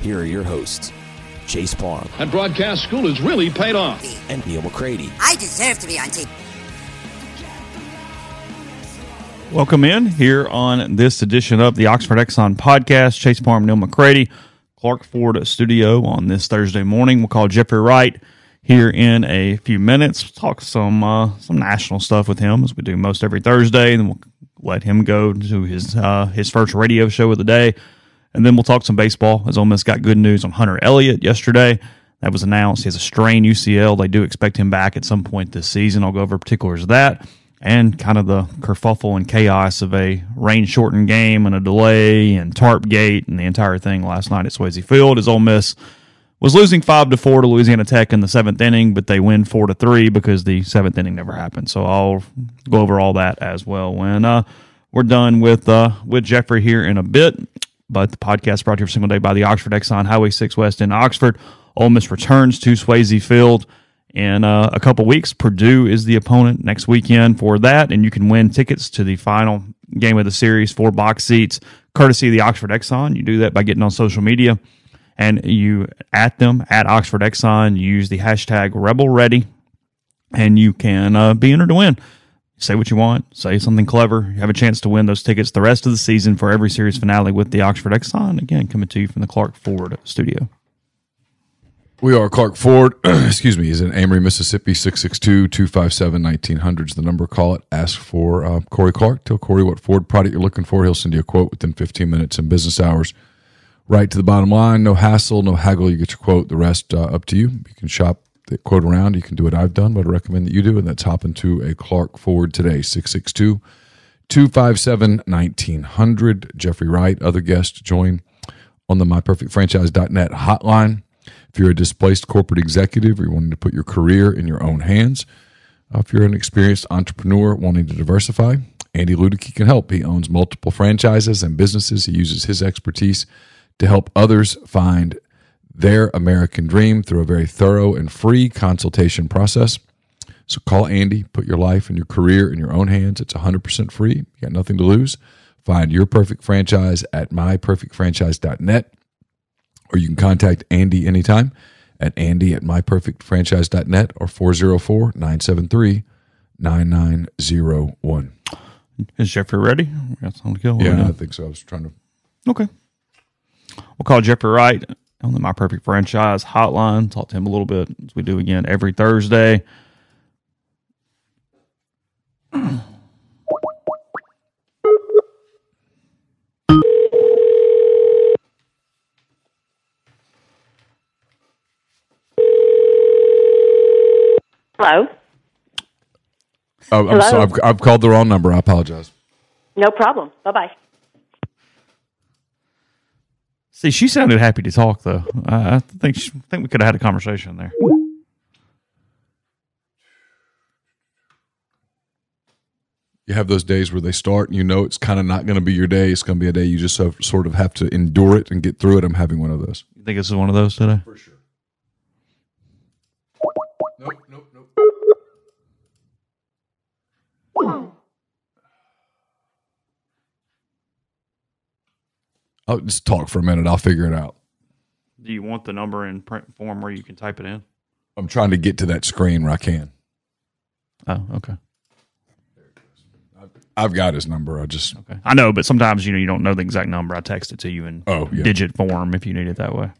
here are your hosts, Chase Palm. And broadcast school has really paid off. and Neil McCready. I deserve to be on TV. Welcome in here on this edition of the Oxford Exxon podcast. Chase Palm, Neil McCready, Clark Ford studio on this Thursday morning. We'll call Jeffrey Wright here in a few minutes. We'll talk some uh, some national stuff with him as we do most every Thursday. And then we'll let him go to his uh, his first radio show of the day, and then we'll talk some baseball. As Ole Miss got good news on Hunter Elliott yesterday. That was announced. He has a strained UCL. They do expect him back at some point this season. I'll go over particulars of that and kind of the kerfuffle and chaos of a rain shortened game and a delay and tarp gate and the entire thing last night at Swayze Field as Ole Miss was losing five to four to Louisiana Tech in the seventh inning, but they win four to three because the seventh inning never happened. So I'll go over all that as well when uh, we're done with uh, with Jeffrey here in a bit. But the podcast brought to you every single day by the Oxford Exxon Highway Six West in Oxford. Ole Miss returns to Swayze Field in uh, a couple weeks. Purdue is the opponent next weekend for that, and you can win tickets to the final game of the series, four box seats, courtesy of the Oxford Exxon. You do that by getting on social media and you at them at Oxford Exxon. Use the hashtag Rebel Ready, and you can uh, be entered to win. Say what you want, say something clever. You have a chance to win those tickets the rest of the season for every series finale with the Oxford Exxon. Again, coming to you from the Clark Ford studio. We are Clark Ford, excuse me, is in Amory, Mississippi, 662-257-1900 is the number. Call it. Ask for uh, Corey Clark. Tell Corey what Ford product you're looking for. He'll send you a quote within 15 minutes in business hours. Right to the bottom line. No hassle, no haggle. You get your quote. The rest uh, up to you. You can shop quote around. You can do what I've done, but I recommend that you do, and that's hop into a Clark Ford today, 662 257 1900. Jeffrey Wright, other guests join on the myperfectfranchise.net hotline. If you're a displaced corporate executive or you're wanting to put your career in your own hands, uh, if you're an experienced entrepreneur wanting to diversify, Andy Ludicky can help. He owns multiple franchises and businesses. He uses his expertise to help others find their American dream through a very thorough and free consultation process. So call Andy, put your life and your career in your own hands. It's 100% free. You got nothing to lose. Find your perfect franchise at myperfectfranchise.net or you can contact Andy anytime at andy at myperfectfranchise.net or 404 973 9901. Is Jeffrey ready? We got something to kill. Yeah, I think so. I was trying to. Okay. We'll call Jeffrey Wright on the My Perfect Franchise hotline. Talk to him a little bit as we do again every Thursday. Hello. Oh, I'm Hello? sorry. I've, I've called the wrong number. I apologize. No problem. Bye bye. See, she sounded happy to talk, though. I, I think she, I think we could have had a conversation there. You have those days where they start and you know it's kind of not going to be your day. It's going to be a day you just so, sort of have to endure it and get through it. I'm having one of those. You think this is one of those today? For sure. I'll just talk for a minute. I'll figure it out. Do you want the number in print form where you can type it in? I'm trying to get to that screen where I can. Oh, okay. I've got his number. I just Okay. I know, but sometimes you know you don't know the exact number. I text it to you in Oh, yeah. digit form if you need it that way.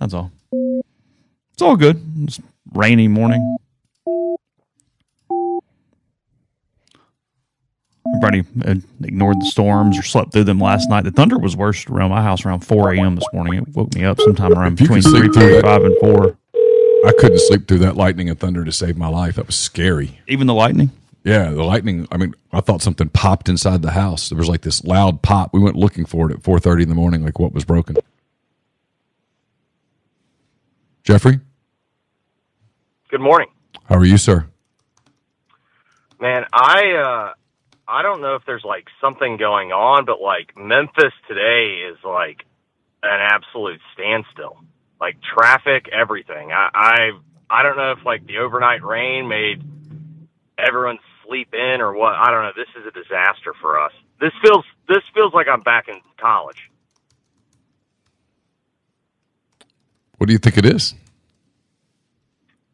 That's all. It's all good. It's rainy morning. Everybody uh, ignored the storms or slept through them last night. The thunder was worse around my house around 4 a.m. this morning. It woke me up sometime around between could sleep through that- 3.45 and 4. I couldn't sleep through that lightning and thunder to save my life. That was scary. Even the lightning. Yeah, the lightning. I mean, I thought something popped inside the house. There was like this loud pop. We went looking for it at 4:30 in the morning, like what was broken. Jeffrey, Good morning, how are you, sir? man. I uh, I don't know if there's like something going on, but like Memphis today is like an absolute standstill. Like traffic, everything. I I I don't know if like the overnight rain made everyone sleep in or what. I don't know. This is a disaster for us. This feels this feels like I'm back in college. What do you think it is?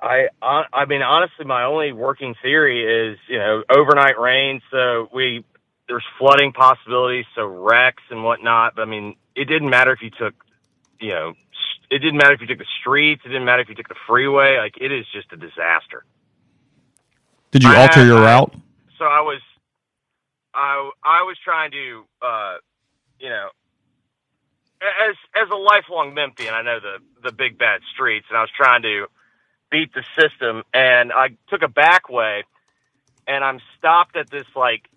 I hon- I mean honestly, my only working theory is you know overnight rain, so we there's flooding possibilities, so wrecks and whatnot. But I mean, it didn't matter if you took you know it didn't matter if you took the streets, it didn't matter if you took the freeway. Like it is just a disaster. Did you I- alter your I- route? So I was I I was trying to uh you know as as a lifelong Memphian, I know the the big bad streets, and I was trying to beat the system, and I took a back way, and I'm stopped at this like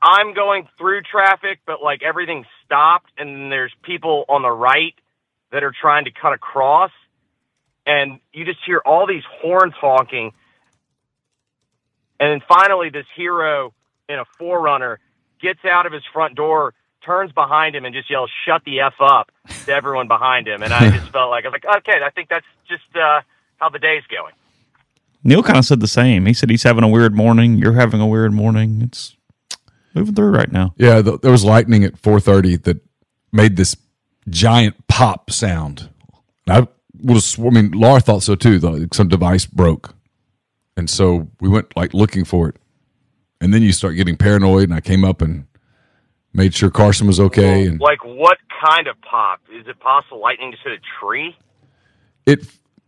I'm going through traffic, but like everything's stopped, and there's people on the right that are trying to cut across, and you just hear all these horns honking, and then finally this hero in a 4Runner gets out of his front door turns behind him and just yells "Shut the f up" to everyone behind him, and I just felt like I was like, okay, I think that's just uh, how the day's going. Neil kind of said the same. He said he's having a weird morning. You're having a weird morning. It's moving through right now. Yeah, th- there was lightning at 4:30 that made this giant pop sound. I was, I mean, Laura thought so too. Though some device broke, and so we went like looking for it. And then you start getting paranoid, and I came up and made sure Carson was okay. And Like, what kind of pop? Is it possible lightning just hit a tree? it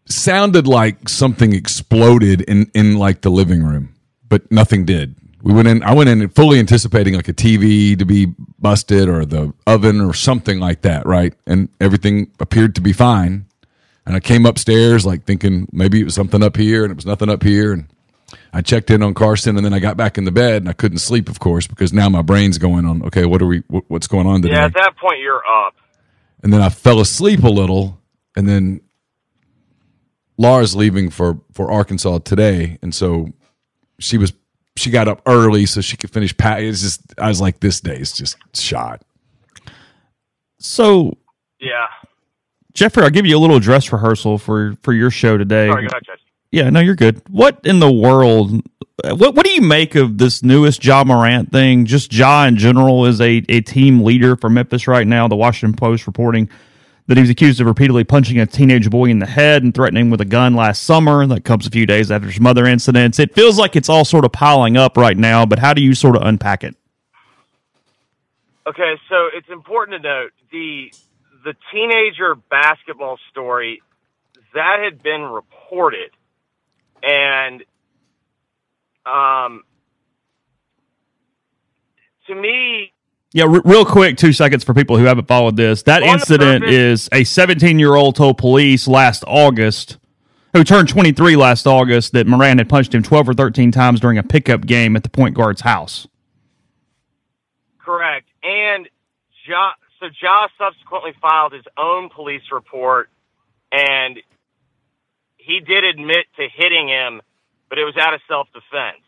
sounded like something exploded in in like the living room, but nothing did. We went in. I went in fully anticipating like a TV to be busted or the oven or something like that, right? And everything appeared to be fine. And I came upstairs like thinking maybe it was something up here, and it was nothing up here. And I checked in on Carson, and then I got back in the bed, and I couldn't sleep, of course, because now my brain's going on. Okay, what are we? What, what's going on today? Yeah, at that point you're up. and then I fell asleep a little, and then Laura's leaving for for Arkansas today, and so she was she got up early so she could finish pack. It's just I was like, this day is just shot. So, Yeah. Jeffrey, I'll give you a little dress rehearsal for for your show today. Sorry, go ahead, Judge. Yeah, no, you're good. What in the world? What what do you make of this newest Ja Morant thing? Just Ja in general is a, a team leader for Memphis right now. The Washington Post reporting that he was accused of repeatedly punching a teenage boy in the head and threatening with a gun last summer. That comes a few days after some other incidents. It feels like it's all sort of piling up right now, but how do you sort of unpack it? Okay, so it's important to note the the teenager basketball story that had been reported, and um, to me, Yeah, r- real quick, two seconds for people who haven't followed this. That incident is a 17 year old told police last August, who turned 23 last August, that Morant had punched him 12 or 13 times during a pickup game at the point guard's house. correct, and Ja, so Ja subsequently filed his own police report, and he did admit to hitting him, but it was out of self defense.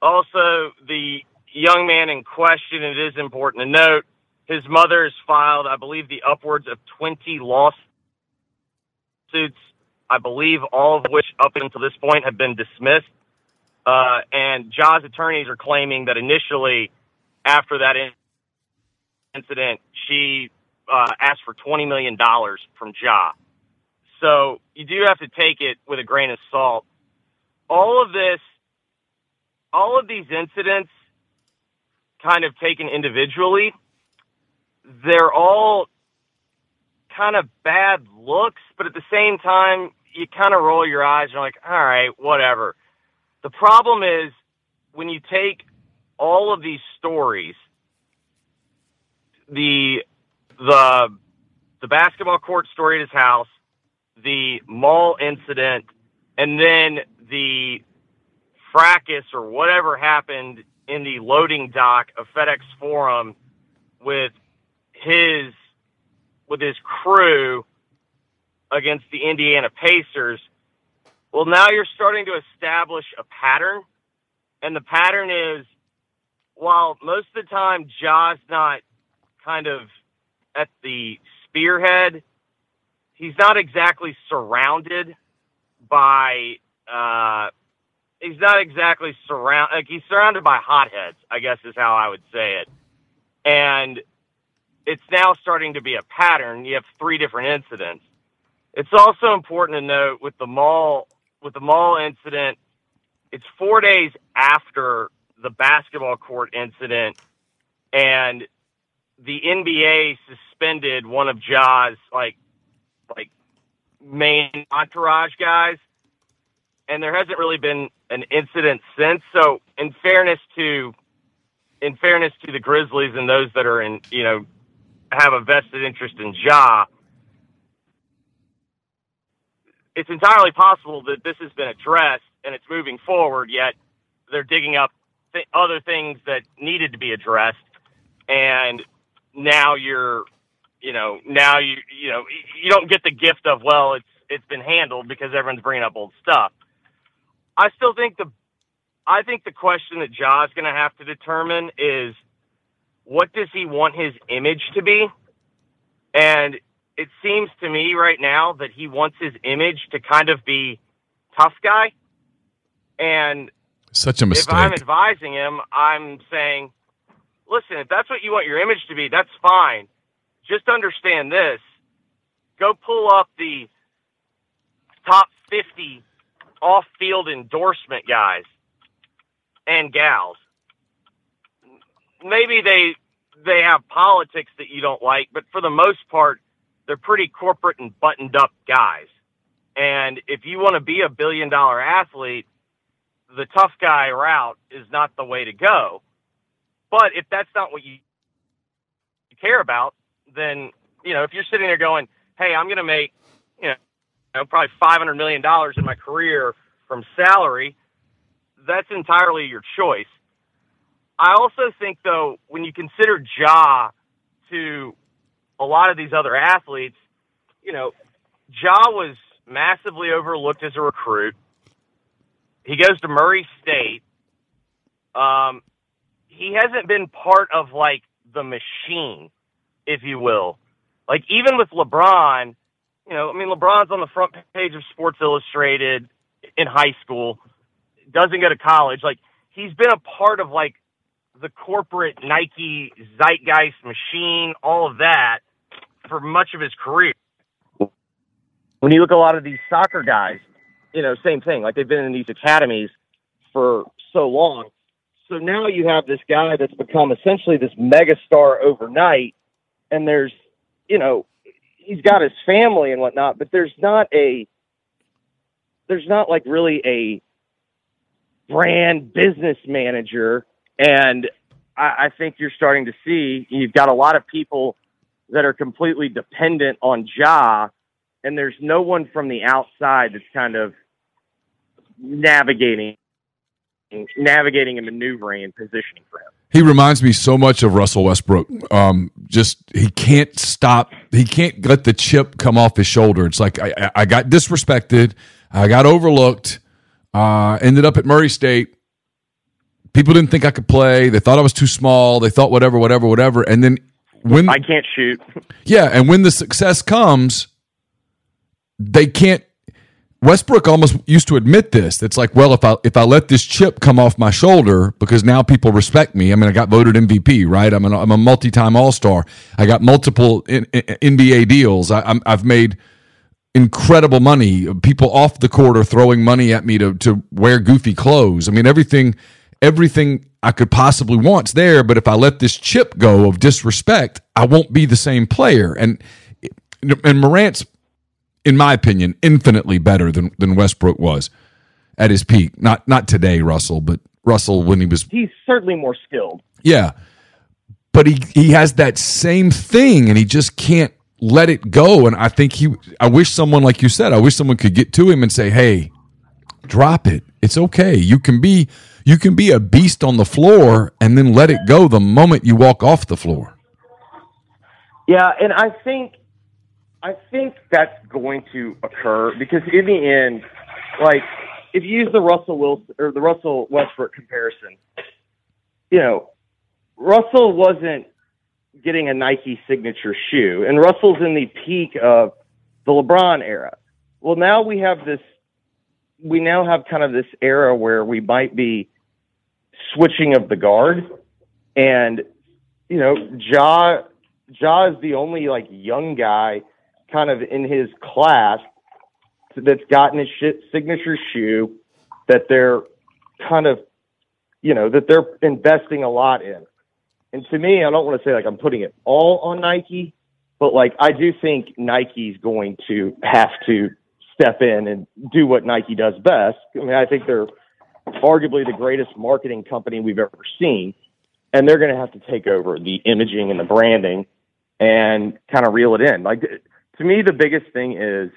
Also, the young man in question, it is important to note, his mother has filed, I believe, the upwards of 20 lawsuits, I believe all of which up until this point have been dismissed. Uh, and Ja's attorneys are claiming that initially, after that incident, she uh, asked for twenty million dollars from Ja. So you do have to take it with a grain of salt. All of this, all of these incidents, kind of taken individually, they're all kind of bad looks, but at the same time, you kind of roll your eyes and you're like, all right, whatever. The problem is when you take all of these stories, the the the basketball court story at his house, the mall incident, and then the fracas or whatever happened in the loading dock of FedEx Forum with his with his crew against the Indiana Pacers. Well, now you're starting to establish a pattern, and the pattern is while most of the time Ja's not kind of at the spearhead, he's not exactly surrounded by uh, he's not exactly surrounded like he's surrounded by hotheads, I guess is how I would say it. And it's now starting to be a pattern. You have three different incidents. It's also important to note with the mall with the mall incident, it's four days after the basketball court incident, and the NBA suspended one of Ja's like like main entourage guys, and there hasn't really been an incident since. So, in fairness to in fairness to the Grizzlies and those that are in you know have a vested interest in Ja, it's entirely possible that this has been addressed and it's moving forward. Yet they're digging up th- other things that needed to be addressed, and now you're, you know, now you you know you don't get the gift of well, it's it's been handled because everyone's bringing up old stuff. I still think the I think the question that Ja's going to have to determine is what does he want his image to be? And it seems to me right now that he wants his image to kind of be tough guy. And such a mistake. If I'm advising him, I'm saying, listen, if that's what you want your image to be, that's fine. Just understand this. Go pull up the top 50 off field endorsement guys and gals. Maybe they they have politics that you don't like, but for the most part, they're pretty corporate and buttoned up guys. And if you want to be a billion dollar athlete, the tough guy route is not the way to go. But if that's not what you, you care about, then you know if you're sitting there going, "Hey, I'm going to make you know, probably 500 million dollars in my career from salary," that's entirely your choice. I also think, though, when you consider Ja to a lot of these other athletes, you know, Ja was massively overlooked as a recruit. He goes to Murray State. Um, he hasn't been part of like the machine, if you will. Like even with LeBron, you know, I mean, LeBron's on the front page of Sports Illustrated in high school, doesn't go to college. Like he's been a part of like the corporate Nike zeitgeist machine, all of that for much of his career. When you look at a lot of these soccer guys, you know, same thing. Like they've been in these academies for so long. So now you have this guy that's become essentially this megastar overnight, and there's, you know, he's got his family and whatnot, but there's not a, there's not like really a brand business manager. And I, I think you're starting to see you've got a lot of people that are completely dependent on Ja, and there's no one from the outside that's kind of navigating navigating and maneuvering and positioning for him. He reminds me so much of Russell Westbrook. Um, just he can't stop. He can't let the chip come off his shoulder. It's like I, I got disrespected. I got overlooked. Uh, ended up at Murray State. People didn't think I could play. They thought I was too small. They thought whatever, whatever, whatever. And then when I can't shoot. Yeah, and when the success comes, they can't Westbrook almost used to admit this. It's like, well, if I if I let this chip come off my shoulder because now people respect me. I mean, I got voted MVP, right? I'm an, I'm a multi-time All-Star. I got multiple in, in, NBA deals. I, I'm, I've made incredible money. People off the court are throwing money at me to to wear goofy clothes. I mean, everything everything I could possibly want's there. But if I let this chip go of disrespect, I won't be the same player. And and Morant's in my opinion, infinitely better than, than Westbrook was at his peak. Not not today, Russell, but Russell when he was He's certainly more skilled. Yeah. But he he has that same thing and he just can't let it go. And I think he I wish someone like you said, I wish someone could get to him and say, Hey, drop it. It's okay. You can be you can be a beast on the floor and then let it go the moment you walk off the floor. Yeah, and I think I think that's going to occur because in the end, like if you use the Russell Wilson or the Russell Westbrook comparison, you know, Russell wasn't getting a Nike signature shoe, and Russell's in the peak of the LeBron era. Well, now we have this. We now have kind of this era where we might be switching of the guard, and you know, Ja Ja is the only like young guy kind of in his class that's gotten his shit signature shoe that they're kind of, you know, that they're investing a lot in. And to me, I don't want to say like I'm putting it all on Nike, but like I do think Nike's going to have to step in and do what Nike does best. I mean, I think they're arguably the greatest marketing company we've ever seen, and they're going to have to take over the imaging and the branding and kind of reel it in. Like to me, the biggest thing is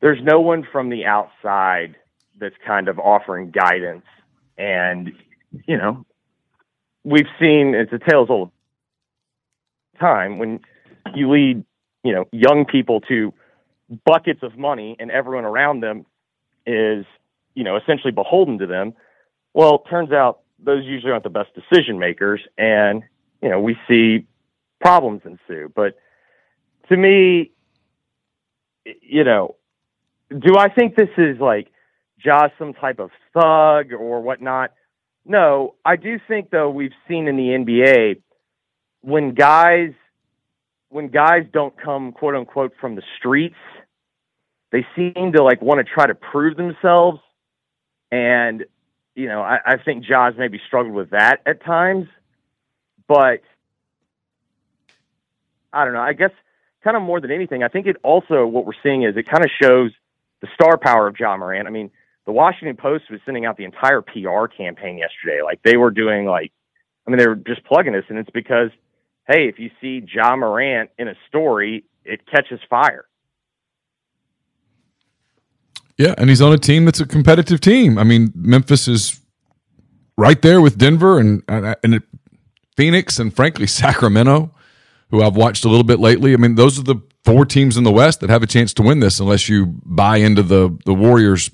there's no one from the outside that's kind of offering guidance. And, you know, we've seen it's a tales old time when you lead, you know, young people to buckets of money and everyone around them is, you know, essentially beholden to them. Well, turns out those usually aren't the best decision makers. And, you know, we see problems ensue. But, to me, you know, do I think this is like just some type of thug or whatnot? No, I do think though we've seen in the NBA when guys when guys don't come quote unquote from the streets, they seem to like want to try to prove themselves. And, you know, I, I think Ja's maybe struggled with that at times. But I don't know. I guess kind of more than anything, I think it also what we're seeing is it kind of shows the star power of Ja Morant. I mean, the Washington Post was sending out the entire PR campaign yesterday. Like they were doing like, I mean, they were just plugging this, and it's because, hey, if you see Ja Morant in a story, it catches fire. Yeah, and he's on a team that's a competitive team. I mean, Memphis is right there with Denver and and Phoenix and frankly Sacramento who I've watched a little bit lately. I mean, those are the four teams in the West that have a chance to win this, unless you buy into the the Warriors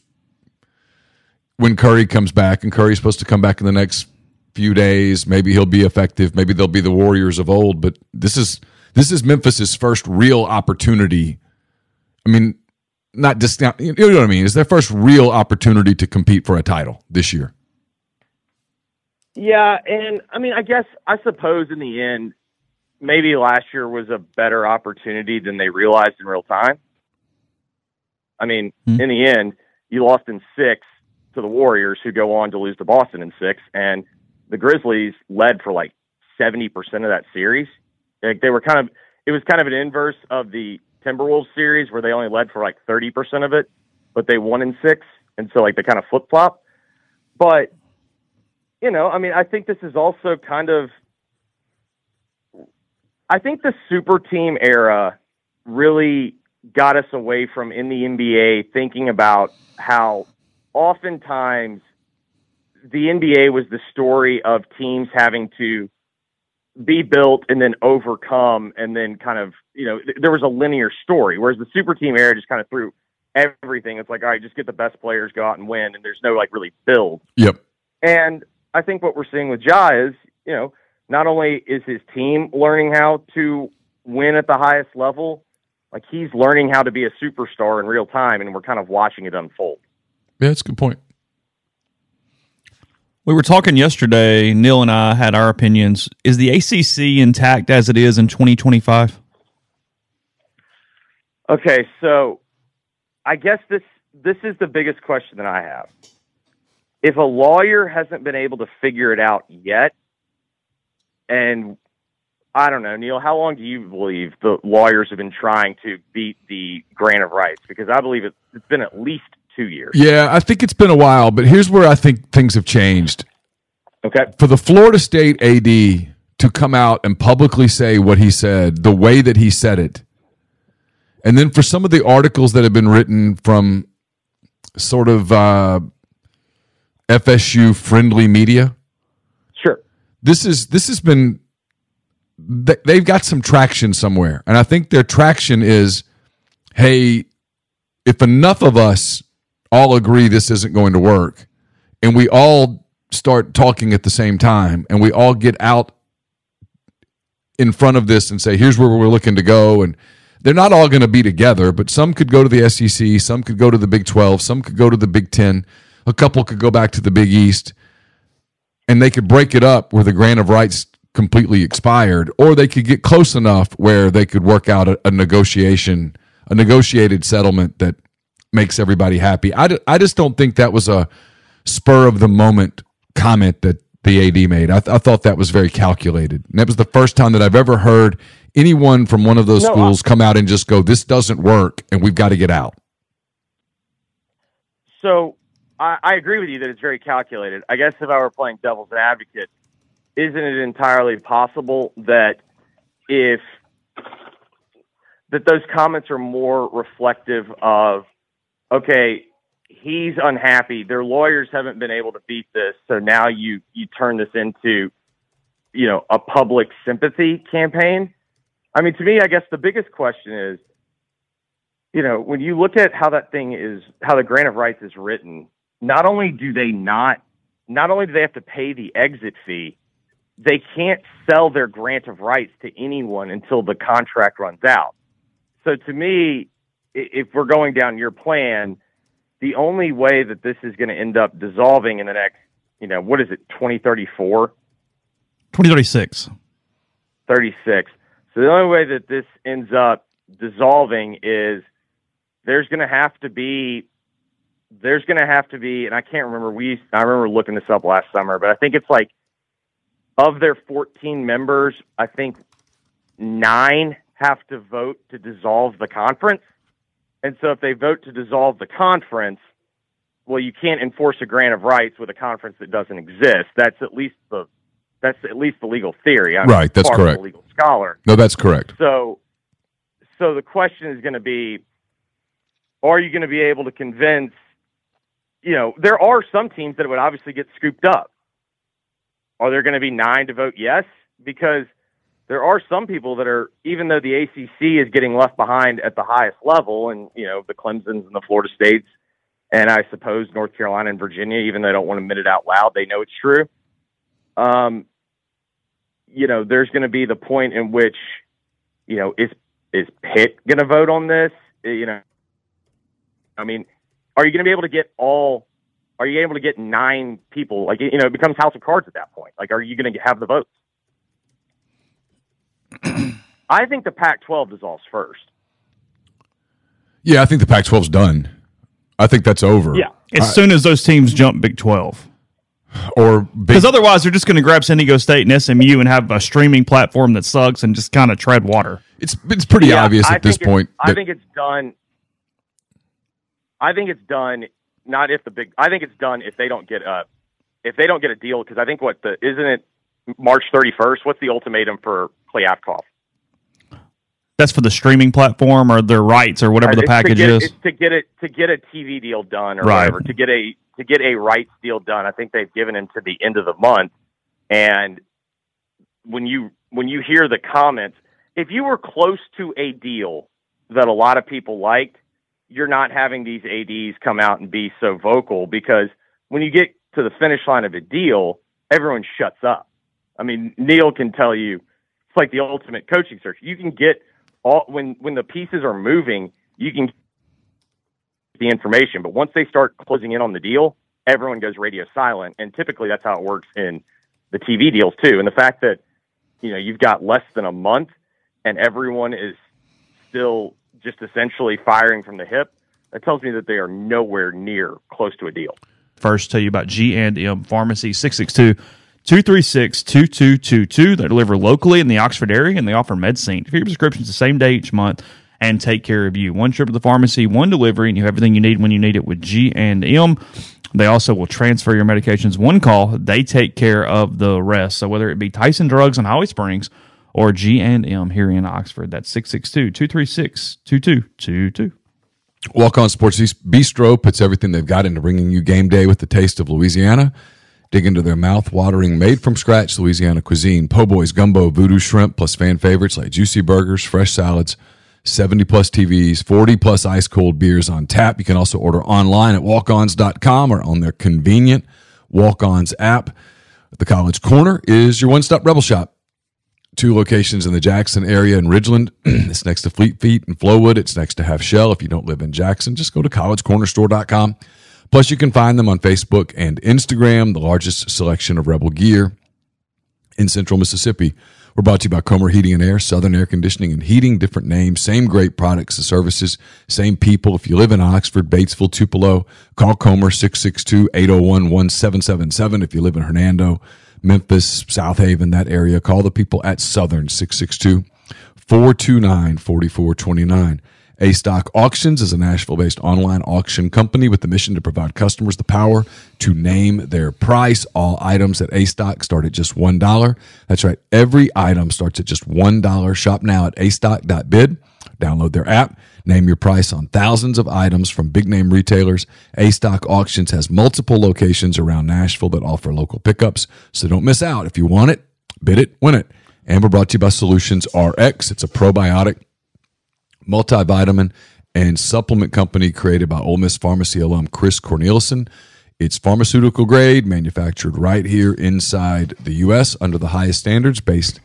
when Curry comes back. And Curry's supposed to come back in the next few days. Maybe he'll be effective. Maybe they'll be the Warriors of old. But this is this is Memphis's first real opportunity. I mean, not just you know what I mean. It's their first real opportunity to compete for a title this year. Yeah, and I mean, I guess I suppose in the end, maybe last year was a better opportunity than they realized in real time. I mean, mm-hmm. in the end, you lost in six to the Warriors, who go on to lose to Boston in six, and the Grizzlies led for like seventy percent of that series. Like they were kind of, it was kind of an inverse of the Timberwolves series where they only led for like thirty percent of it, but they won in six, and so like they kind of flip flop. But you know, I mean, I think this is also kind of I think the super team era really got us away from in the NBA thinking about how oftentimes the NBA was the story of teams having to be built and then overcome and then kind of, you know, th- there was a linear story. Whereas the super team era just kind of threw everything. It's like, all right, just get the best players, go out and win. And there's no like really build. Yep. And I think what we're seeing with Ja is, you know, not only is his team learning how to win at the highest level, like he's learning how to be a superstar in real time, and we're kind of watching it unfold. Yeah, that's a good point. We were talking yesterday. Neil and I had our opinions. Is the ACC intact as it is in 2025? Okay, so I guess this this is the biggest question that I have. If a lawyer hasn't been able to figure it out yet, and I don't know, Neil, how long do you believe the lawyers have been trying to beat the grant of rights? Because I believe it, it's been at least two years. Yeah, I think it's been a while, but here's where I think things have changed. Okay. For the Florida State AD to come out and publicly say what he said, the way that he said it, and then for some of the articles that have been written from sort of uh, FSU friendly media. This is this has been they- they've got some traction somewhere. And i think their traction is hey if enough of us all agree this isn't going to work and we all start talking at the same time and we all get out in front of this and say here's where we're looking to go and they're not all going to be together but some could go to the SEC some could go to the Big 12 some could go to the Big 10 a couple could go back to the Big East and they could break it up where the grant of rights completely expired, or they could get close enough where they could work out a, a negotiation, a negotiated settlement that makes everybody happy. I, d- I just don't think that was a spur of the moment comment that the AD made. I, th- I thought that was very calculated. And that was the first time that I've ever heard anyone from one of those No, I- schools come out and just go, this doesn't work and we've got to get out. So I, I agree with you that it's very calculated. I guess if I were playing devil's advocate, isn't it entirely possible that if that those comments are more reflective of okay, he's unhappy, their lawyers haven't been able to beat this, so now you you turn this into you know a public sympathy campaign. I mean, to me, I guess the biggest question is, you know, when you look at how that thing is, how the grant of rights is written, not only do they not, not only do they have to pay the exit fee, they can't sell their grant of rights to anyone until the contract runs out. So to me, if we're going down your plan, the only way that this is going to end up dissolving in the next, you know, what is it, 2034? 2036. 36. So the only way that this ends up dissolving is there's going to have to be there's going to have to be and I can't remember we I remember looking this up last summer, but I think it's like of their 14 members, I think 9 have to vote to dissolve the conference. And so if they vote to dissolve the conference, well you can't enforce a grant of rights with a conference that doesn't exist. That's at least the that's at least the legal theory. I'm Right, that's correct. A legal scholar. No, that's correct. So, so the question is going to be: Are you going to be able to convince? You know, there are some teams that would obviously get scooped up. Are there going to be nine to vote yes? Because there are some people that are, even though the ACC is getting left behind at the highest level, and you know the Clemson's and the Florida States, and I suppose North Carolina and Virginia, even though they don't want to admit it out loud, they know it's true. Um, you know, there's going to be the point in which, you know, is is Pitt going to vote on this? You know, I mean, are you going to be able to get all? Are you able to get nine people? Like, you know, it becomes House of Cards at that point. Like, are you going to have the votes? I think the Pac-12 dissolves first. Yeah, I think the Pac 12's done. I think that's over. Yeah. As soon as those teams jump Big 12. Or Because otherwise, they're just going to grab San Diego State and SMU and have a streaming platform that sucks and just kind of tread water. it's it's pretty Yeah, obvious I at this think it's- point. I that- think it's done. I think it's done. Not if the big. I think it's done if they don't get a if they don't get a deal because I think what the isn't it March thirty first? What's the ultimatum for Kliavkoff? That's for the streaming platform or their rights or whatever uh, the It's to package get- is. It's to get it to get a TV deal done or Right. whatever. To get a to get a rights deal done. I think they've given him to the end of the month. And when you when you hear the comments, if you were close to a deal that a lot of people liked, you're not having these ads come out and be so vocal because when you get to the finish line of a deal, everyone shuts up. I mean, Neil can tell you it's like the ultimate coaching search. You can get all when when the pieces are moving, you can get the information. But once they start closing in on the deal, everyone goes radio silent, and typically that's how it works in the TV deals too. And the fact that you know you've got less than a month, and everyone is still just essentially firing from the hip, that tells me that they are nowhere near close to a deal. First, tell you about G and M Pharmacy 662 236 2222. They deliver locally in the Oxford area and they offer MedSync. Your prescriptions the same day each month and take care of you. One trip to the pharmacy, one delivery, and you have everything you need when you need it with G and M. They also will transfer your medications one call. They take care of the rest. So whether it be Tyson Drugs in Holly Springs or G and M here in Oxford, that's 662-236-2222. Walk On Sports Bistreaux puts everything they've got into bringing you game day with the taste of Louisiana. Dig into their mouth-watering, made from scratch Louisiana cuisine: po' boys, gumbo, voodoo shrimp, plus fan favorites like juicy burgers, fresh salads, 70 plus TVs, 40 plus ice cold beers on tap. You can also order online at walkons.com or on their convenient Walk Ons app. The College Corner is your one stop rebel shop. Two locations in the Jackson area in Ridgeland. it's next to Fleet Feet and Flowwood. It's next to Half Shell. If you don't live in Jackson, just go to collegecornerstore.com. Plus, you can find them on Facebook and Instagram, the largest selection of Rebel gear in central Mississippi. We're brought to you by Comer Heating and Air, Southern Air Conditioning and Heating, different names, same great products and services, same people. If you live in Oxford, Batesville, Tupelo, call Comer 662 801 1777. If you live in Hernando, Memphis, South Haven, that area, call the people at Southern 662 429 4429. A Stock Auctions is a Nashville based online auction company with the mission to provide customers the power to name their price. All items at A Stock start at just $1. That's right. Every item starts at just $1. Shop now at astock.bid. Download their app. Name your price on thousands of items from big name retailers. A Stock Auctions has multiple locations around Nashville that offer local pickups. So don't miss out. If you want it, bid it, win it. We're brought to you by Solutions RX. It's a probiotic multivitamin and supplement company created by Ole Miss Pharmacy alum Chris Cornelison. It's pharmaceutical grade, manufactured right here inside the U.S. under the highest standards, based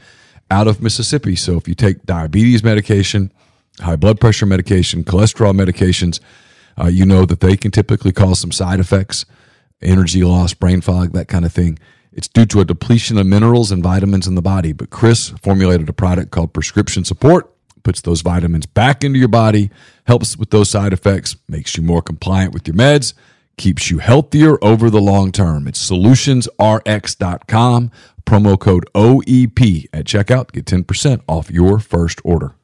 out of Mississippi. So if you take diabetes medication, high blood pressure medication, cholesterol medications, uh, you know that they can typically cause some side effects, energy loss, brain fog, that kind of thing. It's due to a depletion of minerals and vitamins in the body. But Chris formulated a product called Prescription Support puts those vitamins back into your body, helps with those side effects, makes you more compliant with your meds, keeps you healthier over the long term. It's solutionsrx.com, promo code OEP at checkout. Get 10% off your first order.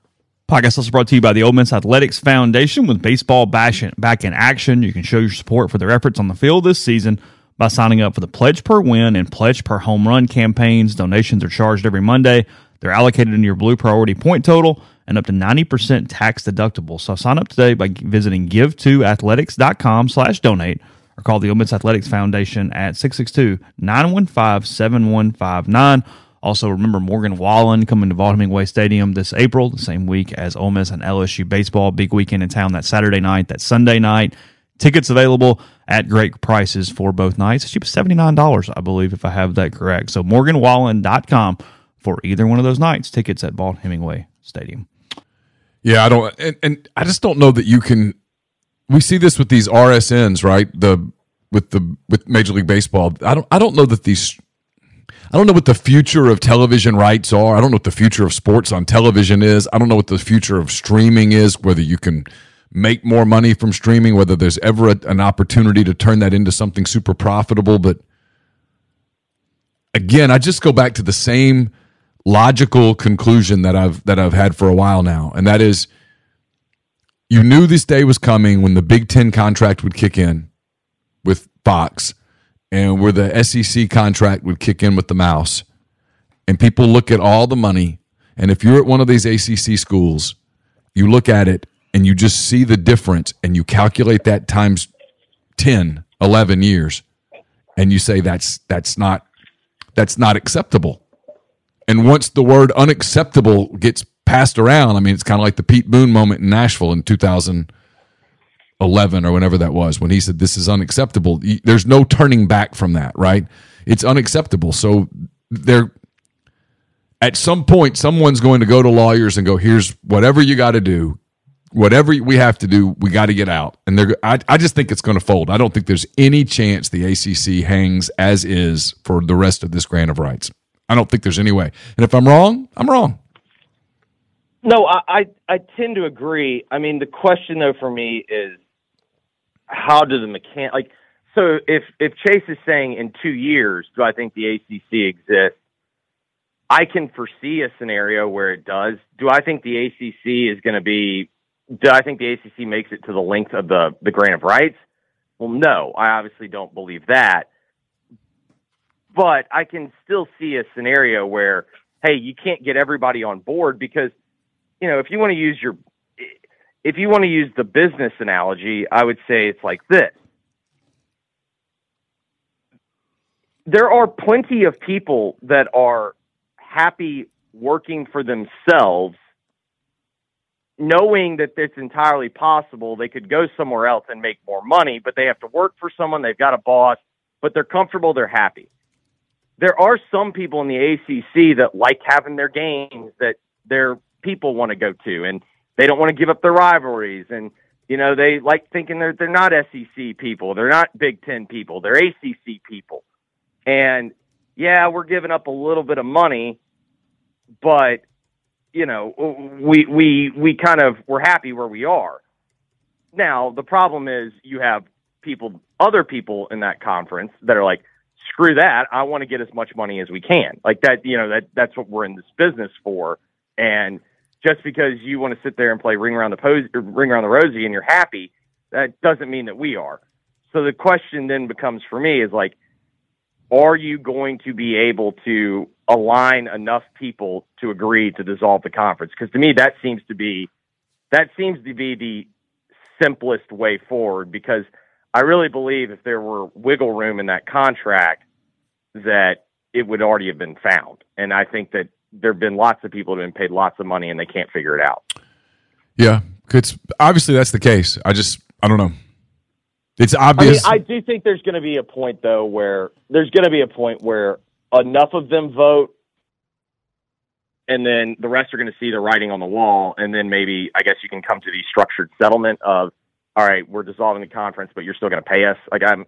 Podcast also brought to you by the Ole Miss Athletics Foundation with baseball back in action. You can show your support for their efforts on the field this season by signing up for the Pledge Per Win and Pledge Per Home Run campaigns. Donations are charged every Monday. They're allocated in your Blue Priority point total and up to 90% tax deductible. So sign up today by visiting give2athletics.com slash donate or call the Ole Miss Athletics Foundation at 662-915-7159. Also, remember Morgan Wallen coming to Vaught Hemingway Stadium this April, the same week as Ole Miss and LSU baseball. Big weekend in town that Saturday night, that Sunday night. Tickets available at great prices for both nights. Cheap $79, I believe, if I have that correct. So morganwallen.com for either one of those nights. Tickets at Vaught Hemingway Stadium. Yeah, I don't, and, and I just don't know that you can. We see this with these RSNs, right? The with the with Major League Baseball. I don't, I don't know that these. I don't know what the future of television rights are. I don't know what the future of sports on television is. I don't know what the future of streaming is. Whether you can make more money from streaming, whether there's ever a, an opportunity to turn that into something super profitable. But again, I just go back to the same logical conclusion that I've that I've had for a while now, and that is you knew this day was coming when the Big Ten contract would kick in with Fox and where the SEC contract would kick in with the mouse. And people look at all the money. And if you're at one of these ACC schools, you look at it and you just see the difference and you calculate that times 10, 11 years and you say that's that's not that's not acceptable. And once the word unacceptable gets passed around, I mean, it's kind of like the Pete Boone moment in Nashville in 2011 or whenever that was, when he said, This is unacceptable. There's no turning back from that, right? It's unacceptable. So they're, at some point, someone's going to go to lawyers and go, "Here's whatever you got to do, whatever we have to do, we got to get out." And they're, I, I just think it's going to fold. I don't think there's any chance the ACC hangs as is for the rest of this grant of rights. I don't think there's any way. And if I'm wrong, I'm wrong. No, I, I I tend to agree. I mean, the question though for me is how do the mechan like so if if Chase is saying in two years, do I think the ACC exists? I can foresee a scenario where it does. Do I think the ACC is going to be? Do I think the ACC makes it to the length of the the grant of rights? Well, no, I obviously don't believe that. But I can still see a scenario where, hey, you can't get everybody on board because you know, if you want to use your, if you want to use the business analogy, I would say it's like this. There are plenty of people that are happy working for themselves, knowing that it's entirely possible they could go somewhere else and make more money, but they have to work for someone, they've got a boss, but they're comfortable, they're happy. There are some people in the ACC that like having their games that they're people want to go to, and they don't want to give up their rivalries. And you know, they like thinking they're they're not SEC people, they're not Big Ten people, they're ACC people. And yeah, we're giving up a little bit of money, but you know, we we we kind of we're happy where we are. Now, the problem is you have people other people in that conference that are like, screw that, I want to get as much money as we can. Like that, you know, that that's what we're in this business for. And just because you want to sit there and play ring around the pose, ring around the rosy and you're happy, that doesn't mean that we are. So the question then becomes for me is like, are you going to be able to align enough people to agree to dissolve the conference? Because to me, that seems to be that seems to be the simplest way forward. Because I really believe if there were wiggle room in that contract, that it would already have been found. And I think that there have been lots of people who have been paid lots of money and they can't figure it out. Yeah, it's obviously that's the case. I just I don't know. It's obvious. I, mean, I do think there's going to be a point though where there's going to be a point where enough of them vote, and then the rest are going to see the writing on the wall, and then maybe I guess you can come to the structured settlement of, all right, we're dissolving the conference, but you're still going to pay us. Like I'm,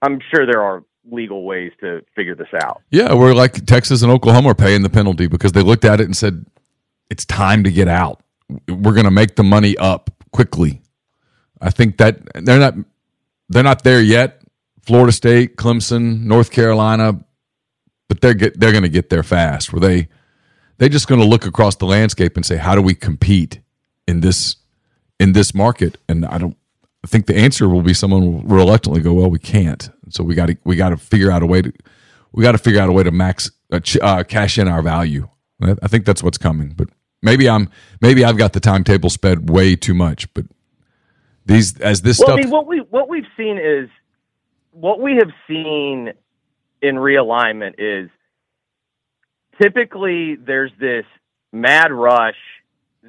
I'm sure there are legal ways to figure this out. Yeah, we're like Texas and Oklahoma are paying the penalty because they looked at it and said it's time to get out. We're going to make the money up quickly. I think that they're not they're not there yet. Florida State, Clemson, North Carolina, but they're get, they're going to get there fast. Where they they're just going to look across the landscape and say, how do we compete in this in this market? And I don't I think the answer will be someone will reluctantly go, well, we can't. So we got to we got to figure out a way to we got to figure out a way to max uh, ch- uh, cash in our value. I think that's what's coming. But maybe I'm maybe I've got the timetable sped way too much. But these as this well, stuff. I mean, what we what we've seen is what we have seen in realignment is typically there's this mad rush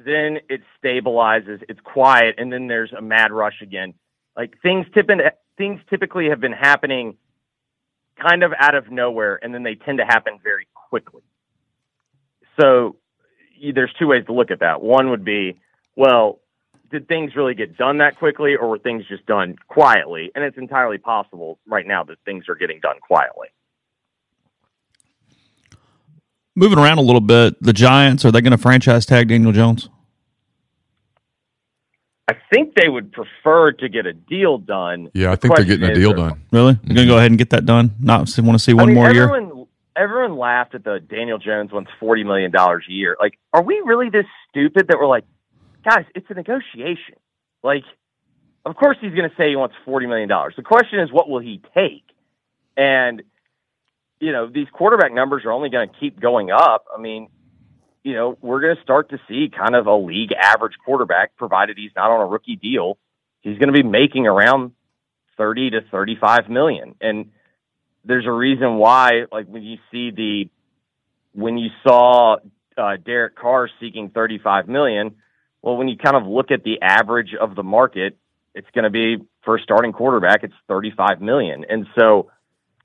then it stabilizes, it's quiet, and then there's a mad rush again. Like things tipping, things typically have been happening kind of out of nowhere, and then they tend to happen very quickly. So there's two ways to look at that. One would be, well, did things really get done that quickly, or were things just done quietly? And it's entirely possible right now that things are getting done quietly. Moving around a little bit, the Giants are they going to franchise tag Daniel Jones? I think they would prefer to get a deal done. Yeah, I think they're getting a deal done. Really? You're going to go mm-hmm. ahead and get that done? Not want to see one I mean, more everyone, year? Everyone laughed at the Daniel Jones wants $40 million a year. Like, are we really this stupid that we're like, guys, it's a negotiation? Like, of course he's going to say he wants $40 million. The question is, what will he take? And, you know, these quarterback numbers are only going to keep going up. I mean, you know, we're going to start to see kind of a league average quarterback, provided he's not on a rookie deal. He's going to be making around 30 to 35 million. And there's a reason why, like when you see the, when you saw uh, Derek Carr seeking 35 million, well, when you kind of look at the average of the market, it's going to be for a starting quarterback, it's 35 million. And so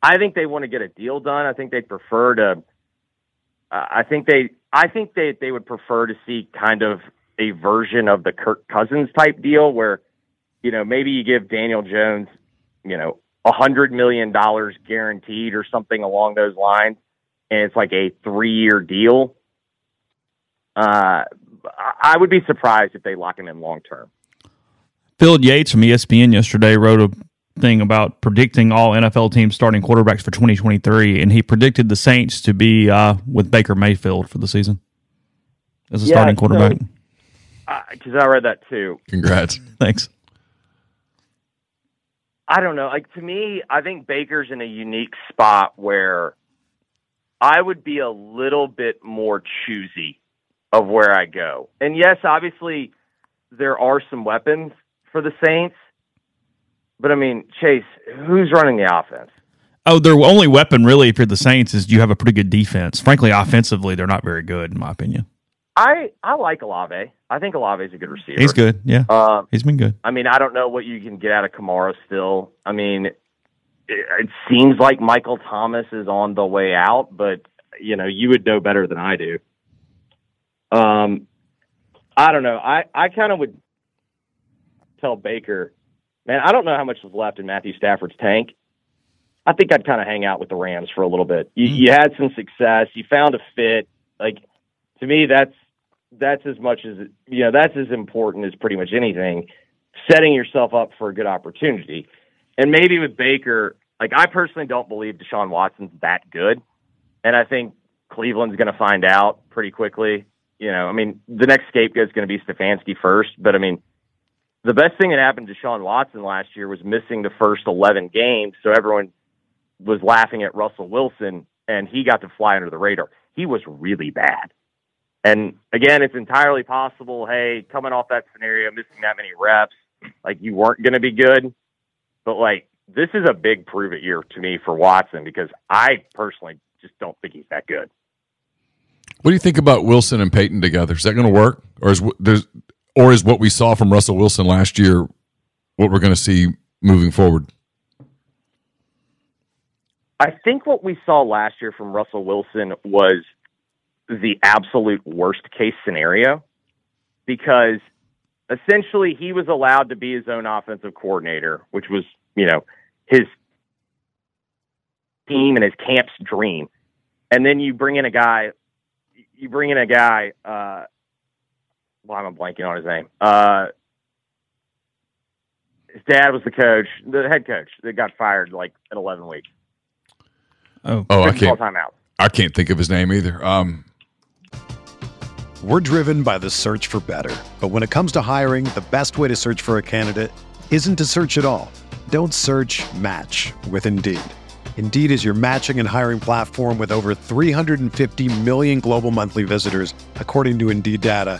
I think they want to get a deal done. I think they prefer to, I think they I think they they would prefer to see kind of a version of the Kirk Cousins type deal where you know maybe you give Daniel Jones you know a hundred million dollars guaranteed or something along those lines, and it's like a three year deal. Uh, I would be surprised if they lock him in long term. Field Yates from ESPN yesterday wrote a thing about predicting all NFL teams starting quarterbacks for 2023, and he predicted the Saints to be uh, with Baker Mayfield for the season as a Yeah, starting quarterback. Because I read that too. Congrats. Thanks. I don't know. Like to me, I think Baker's in a unique spot where I would be a little bit more choosy of where I go. And yes, obviously there are some weapons for the Saints, but I mean, Chase, who's running the offense? Oh, their only weapon really, if you're the Saints, is you have a pretty good defense. Frankly, offensively, they're not very good, in my opinion. I I like Olave. I think Olave is a good receiver. He's good. Yeah, Um, he's been good. I mean, I don't know what you can get out of Kamara still. I mean, it, it seems like Michael Thomas is on the way out, but you know, you would know better than I do. Um, I don't know. I I kind of would tell Baker, man, I don't know how much is left in Matthew Stafford's tank. I think I'd kind of hang out with the Rams for a little bit. You, hmm. you had some success. You found a fit. Like to me, that's that's as much as you know. That's as important as pretty much anything. Setting yourself up for a good opportunity, and maybe with Baker, like I personally don't believe Deshaun Watson's that good, and I think Cleveland's going to find out pretty quickly. You know, I mean, the next scapegoat's going to be Stefanski first, but I mean, the best thing that happened to Sean Watson last year was missing the first 11 games, so everyone was laughing at Russell Wilson, and he got to fly under the radar. He was really bad. And again, it's entirely possible. Hey, coming off that scenario, missing that many reps, like you weren't going to be good. But like, this is a big prove it year to me for Watson because I personally just don't think he's that good. What do you think about Wilson and Peyton together? Is that going to work, or is or is what we saw from Russell Wilson last year what we're going to see moving forward? I think what we saw last year from Russell Wilson was the absolute worst case scenario because essentially he was allowed to be his own offensive coordinator, which was, you know, his team and his camp's dream. And then you bring in a guy, you bring in a guy, uh, why am I blanking on his name? Uh, his dad was the coach, the head coach that got fired like in 11 weeks. Oh, Oh, I Didn't call can't. I can't think of his name either. Um, We're driven by the search for better. But when it comes to hiring, the best way to search for a candidate isn't to search at all. Don't search match with Indeed. Indeed is your matching and hiring platform with over 350 million global monthly visitors, according to Indeed data,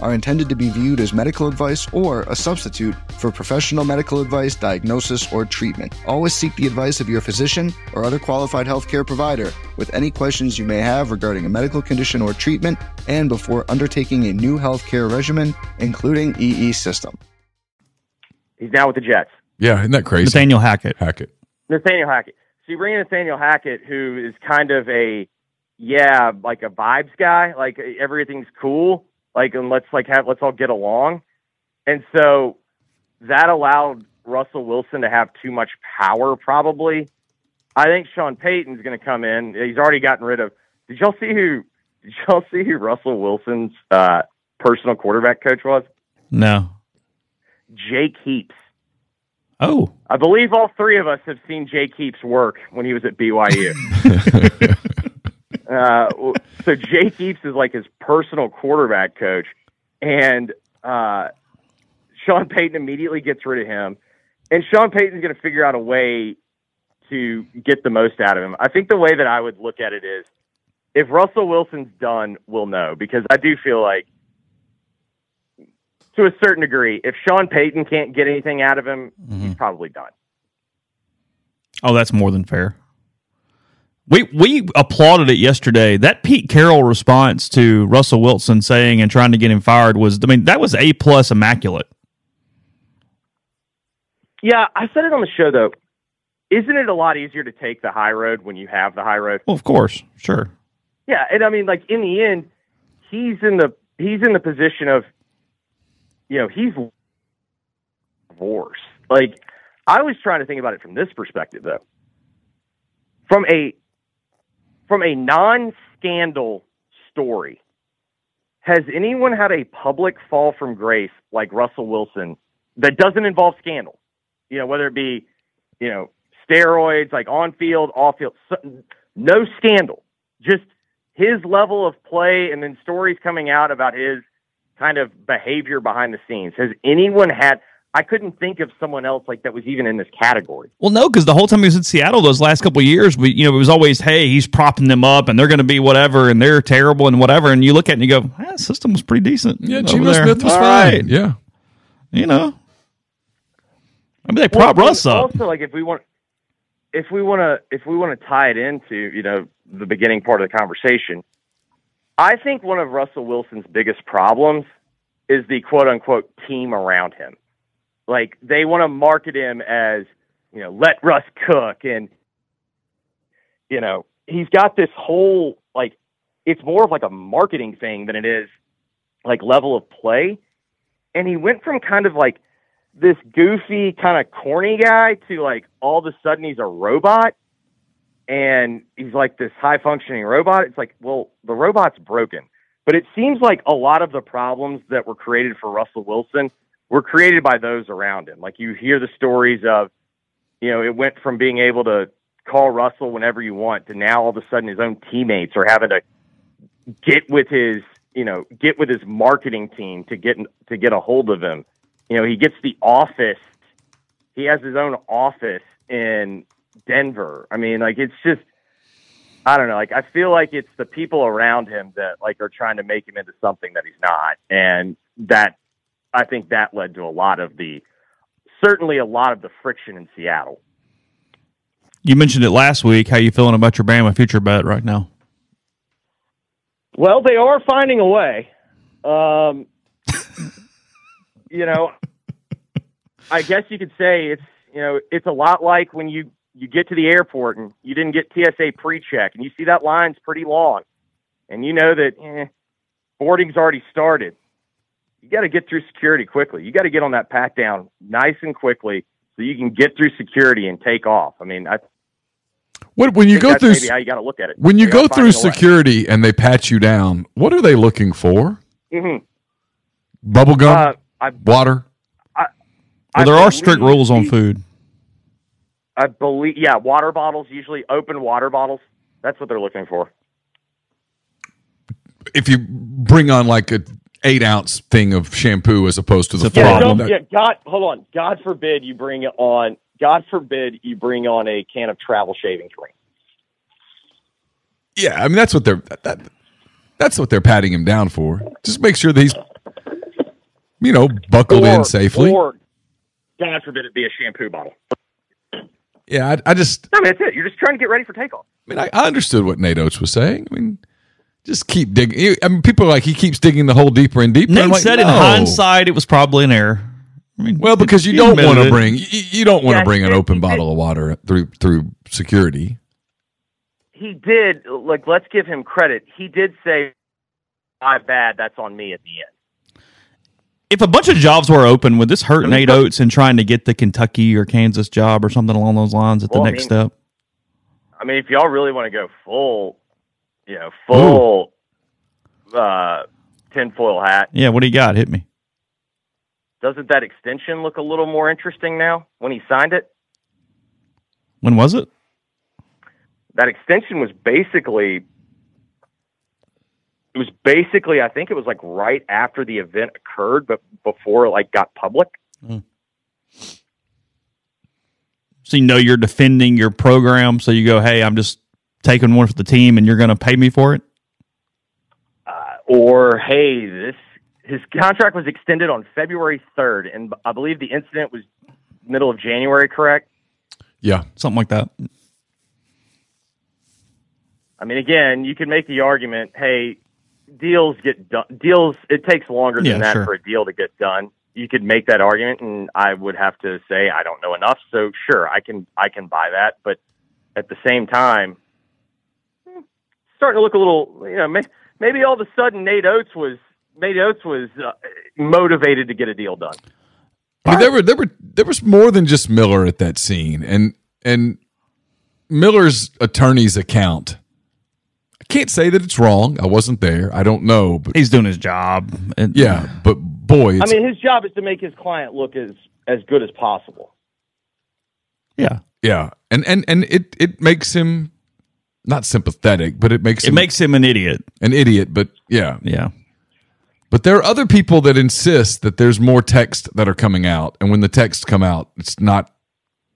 are intended to be viewed as medical advice or a substitute for professional medical advice, diagnosis, or treatment. Always seek the advice of your physician or other qualified healthcare provider with any questions you may have regarding a medical condition or treatment and before undertaking a new healthcare regimen, including EE system. He's now with the Jets. Yeah, isn't that crazy? Nathaniel Hackett. Hackett. Nathaniel Hackett. So you bring in Nathaniel Hackett, who is kind of a yeah, like a vibes guy. Like everything's cool. Like and let's like have let's all get along. And so that allowed Russell Wilson to have too much power, probably. I think Sean Payton's going to come in. He's already gotten rid of. Did y'all see who? Did y'all see who Russell Wilson's uh, personal quarterback coach was? No. Jake Heaps. Oh. I believe all three of us have seen Jake Heaps work when he was at BYU. uh, so Jake Heaps is like his personal quarterback coach, and uh, Sean Payton immediately gets rid of him, and Sean Payton's going to figure out a way to get the most out of him. I think the way that I would look at it is, if Russell Wilson's done, we'll know because I do feel like to a certain degree, if Sean Payton can't get anything out of him, he's probably done. Oh, that's more than fair. We we applauded it yesterday. That Pete Carroll response to Russell Wilson saying and trying to get him fired was I mean, that was A plus immaculate. Yeah, I said it on the show though. Isn't it a lot easier to take the high road when you have the high road? Well, of course, sure. Yeah, and I mean, like in the end, he's in the he's in the position of, you know, he's divorced. Like I was trying to think about it from this perspective, though. From a from a non-scandal story, has anyone had a public fall from grace like Russell Wilson that doesn't involve scandal? You know, whether it be, you know, steroids, like on field, off field, no scandal, just his level of play, and then stories coming out about his kind of behavior behind the scenes. Has anyone had? I couldn't think of someone else like that was even in this category. Well, no, because the whole time he was in Seattle those last couple of years, we you know it was always, hey, he's propping them up, and they're going to be whatever, and they're terrible, and whatever. And you look at it and you go, ah, the system was pretty decent. Yeah, over Geno. Smith was All fine. right. Yeah. You know, I mean, they prop Well, Russ up. Also, like if we want, if we want to, if we want to tie it into you know the beginning part of the conversation, I think one of Russell Wilson's biggest problems is the quote unquote team around him. Like they want to market him as you know let Russ cook, and you know he's got this whole like it's more of like a marketing thing than it is like level of play. And he went from kind of like this goofy kind of corny guy to like all of a sudden he's a robot and he's like this high functioning robot. It's like, well, the robot's broken. But it seems like a lot of the problems that were created for Russell Wilson were created by those around him. Like you hear the stories of, you know, it went from being able to call Russell whenever you want to now all of a sudden his own teammates are having to get with his, you know, get with his marketing team to get to get a hold of him. You know, he gets the office. He has his own office in Denver. I mean, like it's just I don't know, like I feel like it's the people around him that like are trying to make him into something that he's not. And that I think that led to a lot of the certainly a lot of the friction in Seattle. You mentioned it last week. How you feeling about your Bama future bet right now? Well, they are finding a way. Um, you know, I guess you could say it's you know it's a lot like when you you get to the airport and you didn't get TSA pre-check and you see that line's pretty long, and you know that eh, boarding's already started. You got to get through security quickly. You got to get on that pat down nice and quickly so you can get through security and take off. I mean, I What when you go through how you got to look at it. when you They go through a way. security and they pat you down, what are they looking for? Mhm. Bubble gum, Uh, I, water. Well, I there are strict rules on food. I believe, yeah, water bottles usually open water bottles. That's what they're looking for. If you bring on like a eight ounce thing of shampoo as opposed to the It's a problem. don't- yeah, God, hold on. God forbid you bring it on. God forbid you bring on a can of travel shaving cream. Yeah, I mean that's what they're that, that's what they're patting him down for. Just make sure that he's you know, buckled or, in safely. Or, God forbid, it be a shampoo bottle. yeah, I, I just, I mean, that's it. You're just trying to get ready for takeoff. I mean, I, I understood what Nate Oats was saying. I mean, just keep digging. I mean, people are like he keeps digging the hole deeper and deeper. Nate I'm like, said in hindsight it was probably an error. I mean, Well, because you don't want to bring you, you don't want to Yeah, bring an he- open he- bottle of water through through security. He did. Like, let's give him credit. He did say, "My bad. That's on me." At the end. If a bunch of jobs were open, would this hurt mean, Nate Oats in trying to get the Kentucky or Kansas job or something along those lines at the Well, I next mean- step? I mean, if y'all really want to go full, you know, full uh, tinfoil hat, Yeah, what do you got? Hit me. doesn't that extension look a little more interesting now when he signed it? When was it? That extension was basically. It was basically, I think it was like right after the event occurred, but before it like got public. So you know you're defending your program, so you go, "Hey, I'm just taking one for the team, and you're going to pay me for it." Uh, or hey, this his contract was extended on February third, and I believe the incident was middle of January. Correct? Yeah, Something like that. I mean, again, you can make the argument, hey, deals get done. Deals it takes longer Yeah, than that sure. for a deal to get done. You could make that argument, and I would have to say I don't know enough. So sure, I can I can buy that, but at the same time, starting to look a little, you know, may, maybe all of a sudden Nate Oats was Nate Oats was uh, motivated to get a deal done. I mean, there were there were there was more than just Miller at that scene, and and Miller's attorney's account. I can't say that it's wrong. I wasn't there. I don't know, but He's doing his job. And- yeah, but boy, I mean, his job is to make his client look as as good as possible. yeah. yeah, and and and it it makes him not sympathetic, but it makes It him makes him an idiot. an idiot. But yeah, Yeah. But there are other people that insist that there's more text that are coming out, and when the texts come out, it's not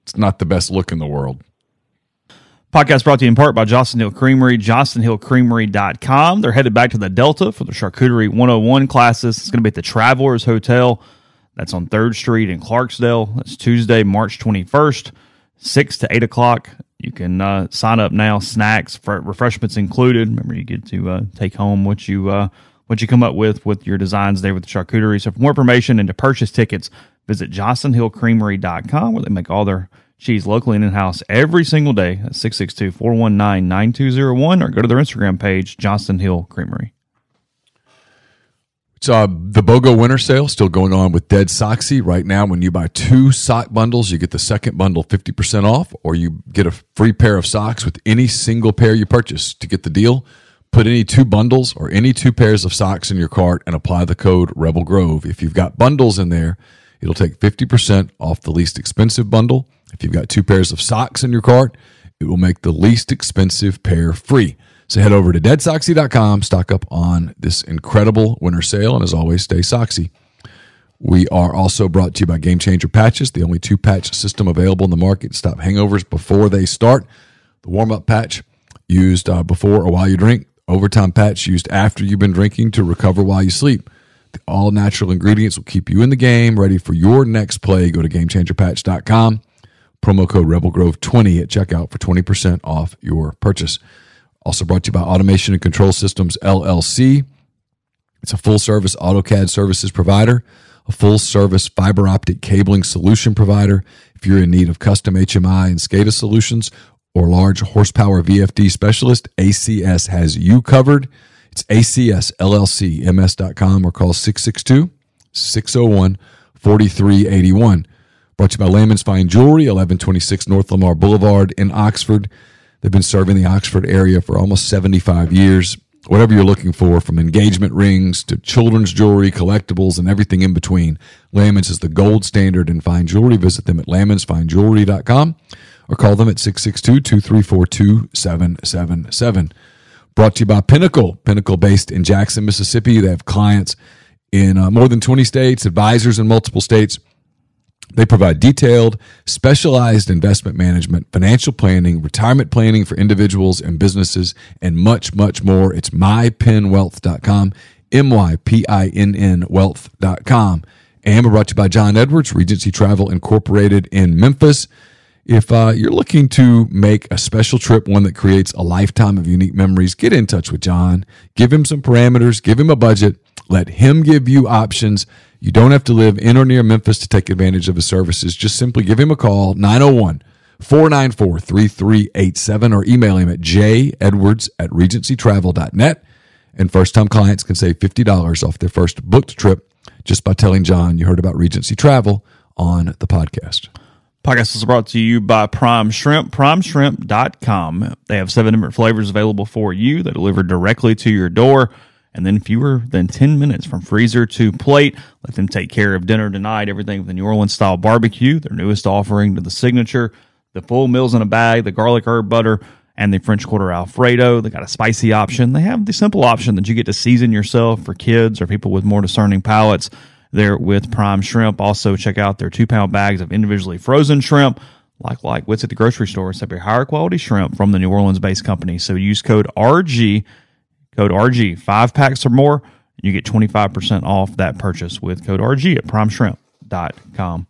it's not the best look in the world. Podcast brought to you in part by Johnson Hill Creamery, johnsonhillcreamery.com. They're headed back to the Delta for the Charcuterie 101 classes. It's going to be at the Travelers Hotel. That's on 3rd Street in Clarksdale. That's Tuesday, March 21st, 6 to 8 o'clock. You can uh, sign up now, snacks, refreshments included. Remember, you get to uh, take home what you uh, what you come up with with your designs there with the charcuterie. So, for more information and to purchase tickets, visit johnsonhillcreamery.com where they make all their cheese locally and in house every single day at 662 419 9201 or go to their Instagram page, Johnston Hill Creamery. Uh, the BOGO winter sale still going on with Dead Soxy right now. When you buy two sock bundles, you get the second bundle 50% off, or you get a free pair of socks with any single pair you purchase. To get the deal, put any two bundles or any two pairs of socks in your cart and apply the code Rebel Grove. If you've got bundles in there, it'll take 50% off the least expensive bundle. If you've got two pairs of socks in your cart, it will make the least expensive pair free. So head over to deadsoxy.com, stock up on this incredible winter sale, and as always, stay soxy. We are also brought to you by Game Changer Patches, the only two patch system available in the market to stop hangovers before they start. The warm up patch used uh, before or while you drink, overtime patch used after you've been drinking to recover while you sleep. The all natural ingredients will keep you in the game, ready for your next play. Go to gamechangerpatch.com. Promo code RebelGrove20 at checkout for 20% off your purchase. Also brought to you by Automation and Control Systems LLC. It's a full service AutoCAD services provider, a full service fiber optic cabling solution provider. If you're in need of custom HMI and SCADA solutions or large horsepower VFD specialist, ACS has you covered. It's ACSLLCMS.com or call 662 601 4381. Brought to you by Layman's Fine Jewelry, 1126 North Lamar Boulevard in Oxford. They've been serving the Oxford area for almost 75 years. Whatever you're looking for, from engagement rings to children's jewelry, collectibles, and everything in between, Layman's is the gold standard in fine jewelry. Visit them at laymansfinejewelry.com or call them at 662 234 2777. Brought to you by Pinnacle, Pinnacle based in Jackson, Mississippi. They have clients in uh, more than 20 states, advisors in multiple states. They provide detailed, specialized investment management, financial planning, retirement planning for individuals and businesses, and much, much more. It's mypinnwealth.com. M Y P I N N wealth.com. And we're brought to you by John Edwards, Regency Travel Incorporated in Memphis. If uh, you're looking to make a special trip, one that creates a lifetime of unique memories, get in touch with John. Give him some parameters, give him a budget, let him give you options. You don't have to live in or near Memphis to take advantage of his services. Just simply give him a call, 901 494 3387, or email him at jedwards at regencytravel.net. And first time clients can save $50 off their first booked trip just by telling John you heard about Regency Travel on the podcast. Podcast is brought to you by Prime Shrimp, primeshrimp.com. They have seven different flavors available for you that deliver directly to your door. And then fewer than 10 minutes from freezer to plate. Let them take care of dinner tonight. Everything with the New Orleans style barbecue, their newest offering to the signature, the full meals in a bag, the garlic herb butter, and the French Quarter Alfredo. They got a spicy option. They have the simple option that you get to season yourself for kids or people with more discerning palates there with Prime Shrimp. Also, check out their two pound bags of individually frozen shrimp. Like like what's at the grocery store, except your higher quality shrimp from the New Orleans based company. So use code RG, code RG, five packs or more. You get 25% off that purchase with code RG at primeshrimp.com.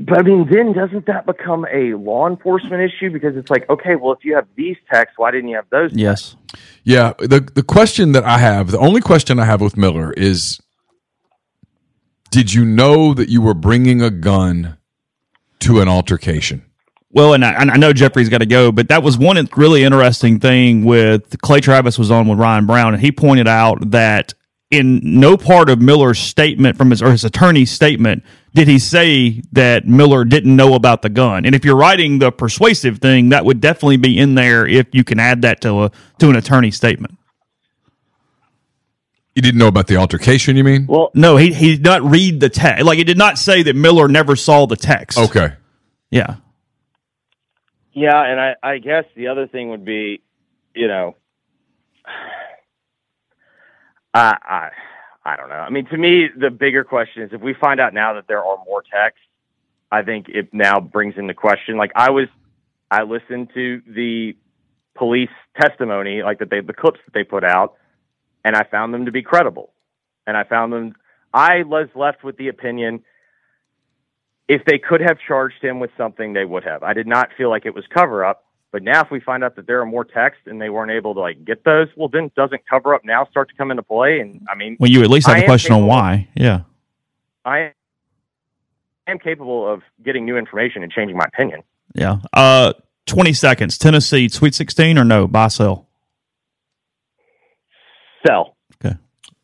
But I mean, then doesn't that become a law enforcement issue? Because it's like, okay, well, if you have these texts, why didn't you have those? Yes. Yeah, the the question that I have, the only question I have with Miller is did you know that you were bringing a gun to an altercation? Well, and I, and I know Jeffrey's got to go, but that was one really interesting thing with Clay Travis was on with Ryan Brown, and he pointed out that in no part of Miller's statement from his or his attorney's statement did he say that Miller didn't know about the gun. And if you're writing the persuasive thing, that would definitely be in there if you can add that to a to an attorney statement. You didn't know about the altercation, you mean? Well, No, he he did not read the text. Like he did not say that Miller never saw the text. Okay. Yeah. Yeah, and I, I guess the other thing would be, you know, I, I, I don't know. I mean, to me, the bigger question is if we find out now that there are more texts, I think it now brings into question. Like I was, I listened to the police testimony, like that they, the clips that they put out, and I found them to be credible. And I found them, I was left with the opinion if they could have charged him with something, they would have. I did not feel like it was cover up. But now, if we find out that there are more texts and they weren't able to like get those, well, then doesn't cover up now start to come into play? And I mean, Well, you at least have I a am question on capable- why. Yeah. I am capable of getting new information and changing my opinion. Yeah. Uh, 20 seconds. Tennessee, Sweet 16 or no? Buy, sell. Sell. Okay.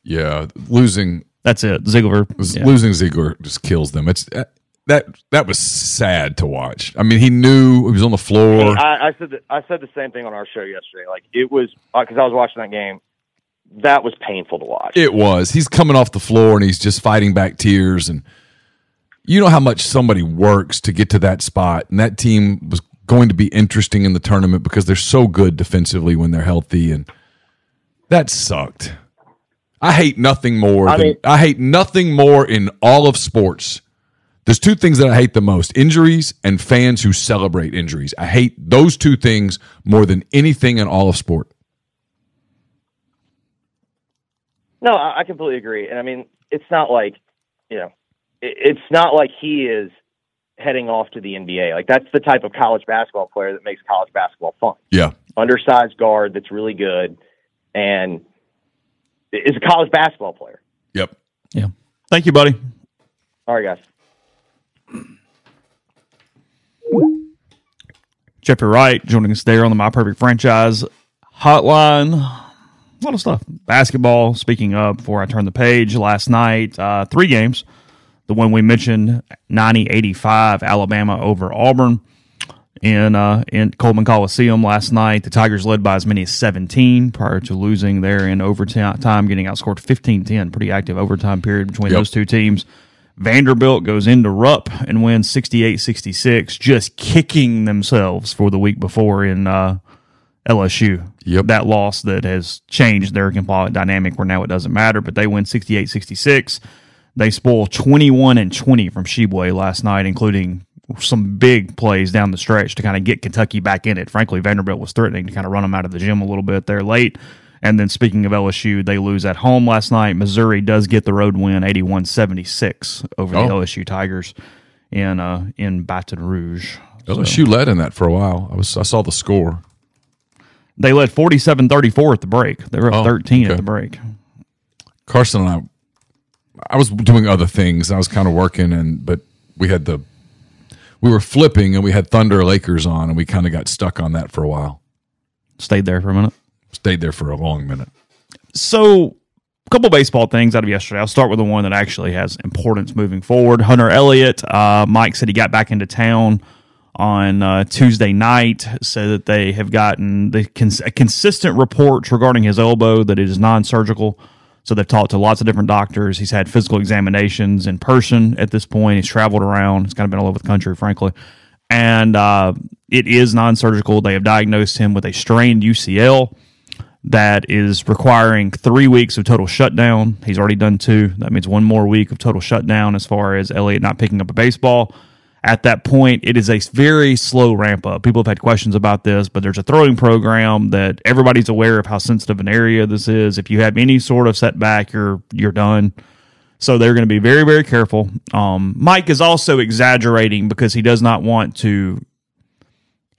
Yeah, losing That's it. Zeigler. yeah. losing Zeigler just kills them. It's uh, that that was sad to watch. I mean, he knew he was on the floor. I, I said the, I said the same thing on our show yesterday. Like it was uh, because I was watching that game. That was painful to watch. It was. He's coming off the floor and he's just fighting back tears. And you know how much somebody works to get to that spot. And that team was going to be interesting in the tournament because they're so good defensively when they're healthy. And that sucked. I hate nothing more I than mean- I hate nothing more in all of sports. There's two things that I hate the most injuries and fans who celebrate injuries. I hate those two things more than anything in all of sport. No, I I completely agree. And I mean, it's not like, you know, it's not like he is heading off to the NBA. Like that's the type of college basketball player that makes college basketball fun. Yeah. Undersized guard that's really good and is a college basketball player. Yep. Yeah. Thank you, buddy. All right, guys. Jeffrey Wright joining us there on the My Perfect Franchise hotline. A lot of stuff. Basketball, speaking of, before I turn the page, last night, uh, three games. The one we mentioned, 90 85, Alabama over Auburn in, uh, in Coleman Coliseum last night. The Tigers led by as many as 17 prior to losing there in overtime, getting outscored 15 10. Pretty active overtime period between Yep. those two teams. Vanderbilt goes into Rupp and wins 68 66, just kicking themselves for the week before in uh, LSU. Yep. That loss that has changed their dynamic where now it doesn't matter, but they win 68 66. They spoil 21 and 20 from Tshiebwe last night, including some big plays down the stretch to kind of get Kentucky back in it. Frankly, Vanderbilt was threatening to kind of run them out of the gym a little bit there late. And then speaking of LSU, they lose at home last night. Missouri does get the road win 81-76 over Oh. the LSU Tigers in uh, in Baton Rouge. So- LSU led in that for a while. I was I saw the score. They led 47-34 at the break. They were up Oh, 13 okay. at the break. Carson and I, I was doing other things. I was kind of working, and but we had the, we were flipping, and we had Thunder Lakers on, and we kind of got stuck on that for a while. Stayed there for a minute. Stayed there for a long minute. So, a couple baseball things out of yesterday. I'll start with the one that actually has importance moving forward. Hunter Elliott, uh, Mike said he got back into town on uh, Tuesday night. Said that they have gotten the cons- a consistent reports regarding his elbow that it is non-surgical. So they've talked to lots of different doctors. He's had physical examinations in person at this point. He's traveled around. He's kind of been all over the country, frankly. And uh, it is non-surgical. They have diagnosed him with a strained UCL that is requiring three weeks of total shutdown. He's already done two. That means one more week of total shutdown as far as Elliott not picking up a baseball. At that point, it is a very slow ramp up. People have had questions about this, but there's a throwing program that everybody's aware of how sensitive an area this is. If you have any sort of setback, you're you're done. So they're going to be very, very careful. Um, Mike is also exaggerating because he does not want to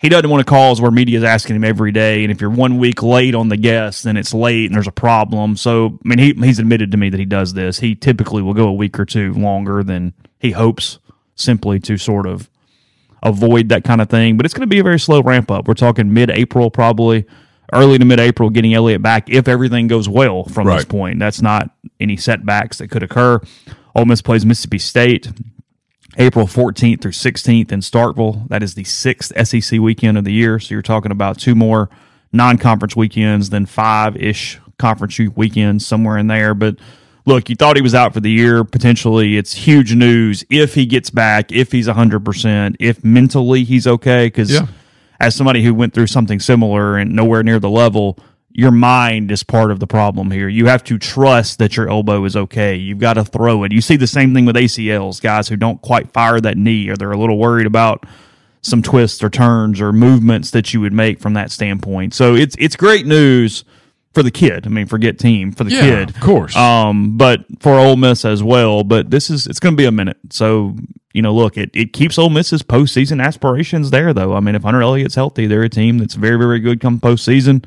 he doesn't want to calls where media is asking him every day, and if you're one week late on the guest, then it's late and there's a problem. So, I mean, he he's admitted to me that he does this. He typically will go a week or two longer than he hopes, simply to sort of avoid that kind of thing. But it's going to be a very slow ramp up. We're talking mid April, probably early to mid April, getting Elliott back if everything goes well from this point. That's not any setbacks that could occur. Ole Miss plays Mississippi State. April 14th through 16th in Starkville. That is the sixth SEC weekend of the year. So you're talking about two more non conference weekends, then five ish conference weekends, somewhere in there. But look, you thought he was out for the year. Potentially, it's huge news if he gets back, if he's 100%, if mentally he's okay. Because Yeah. as somebody who went through something similar and nowhere near the level, your mind is part of the problem here. You have to trust that your elbow is okay. You've got to throw it. You see the same thing with ACLs, guys who don't quite fire that knee or they're a little worried about some twists or turns or movements that you would make from that standpoint. So it's it's great news for the kid. I mean, forget team for the Yeah, kid, of course. Um, but for Ole Miss as well. But this is it's going to be a minute. So you know, look, it, it keeps Ole Miss's postseason aspirations there, though. I mean, if Hunter Elliott's healthy, they're a team that's very very good come postseason,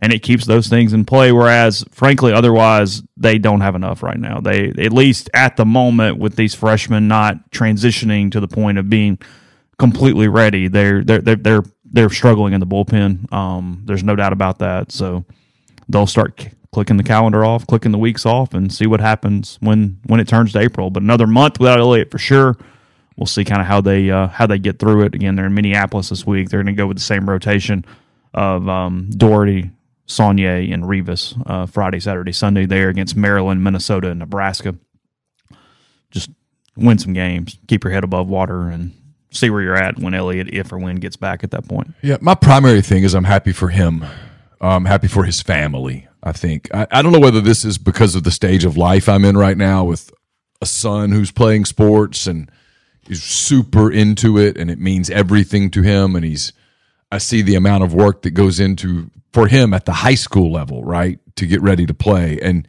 and it keeps those things in play. Whereas, frankly, otherwise they don't have enough right now. They at least at the moment with these freshmen not transitioning to the point of being completely ready. They're they're they're they're, they're struggling in the bullpen. Um, there's no doubt about that. So they'll start c- clicking the calendar off, clicking the weeks off, and see what happens when when it turns to April. But another month without Elliott for sure. We'll see kind of how they uh, how they get through it. Again, they're in Minneapolis this week. They're going to go with the same rotation of um, Dougherty, Saunier, and Rivas uh, Friday, Saturday, Sunday there against Maryland, Minnesota, and Nebraska. Just win some games, keep your head above water, and see where you're at when Elliott, if or when, gets back at that point. Yeah, my primary thing is I'm happy for him. I'm happy for his family. I think I, I don't know whether this is because of the stage of life I'm in right now with a son who's playing sports and he's super into it and it means everything to him and he's I see the amount of work that goes into for him at the high school level, right, to get ready to play. And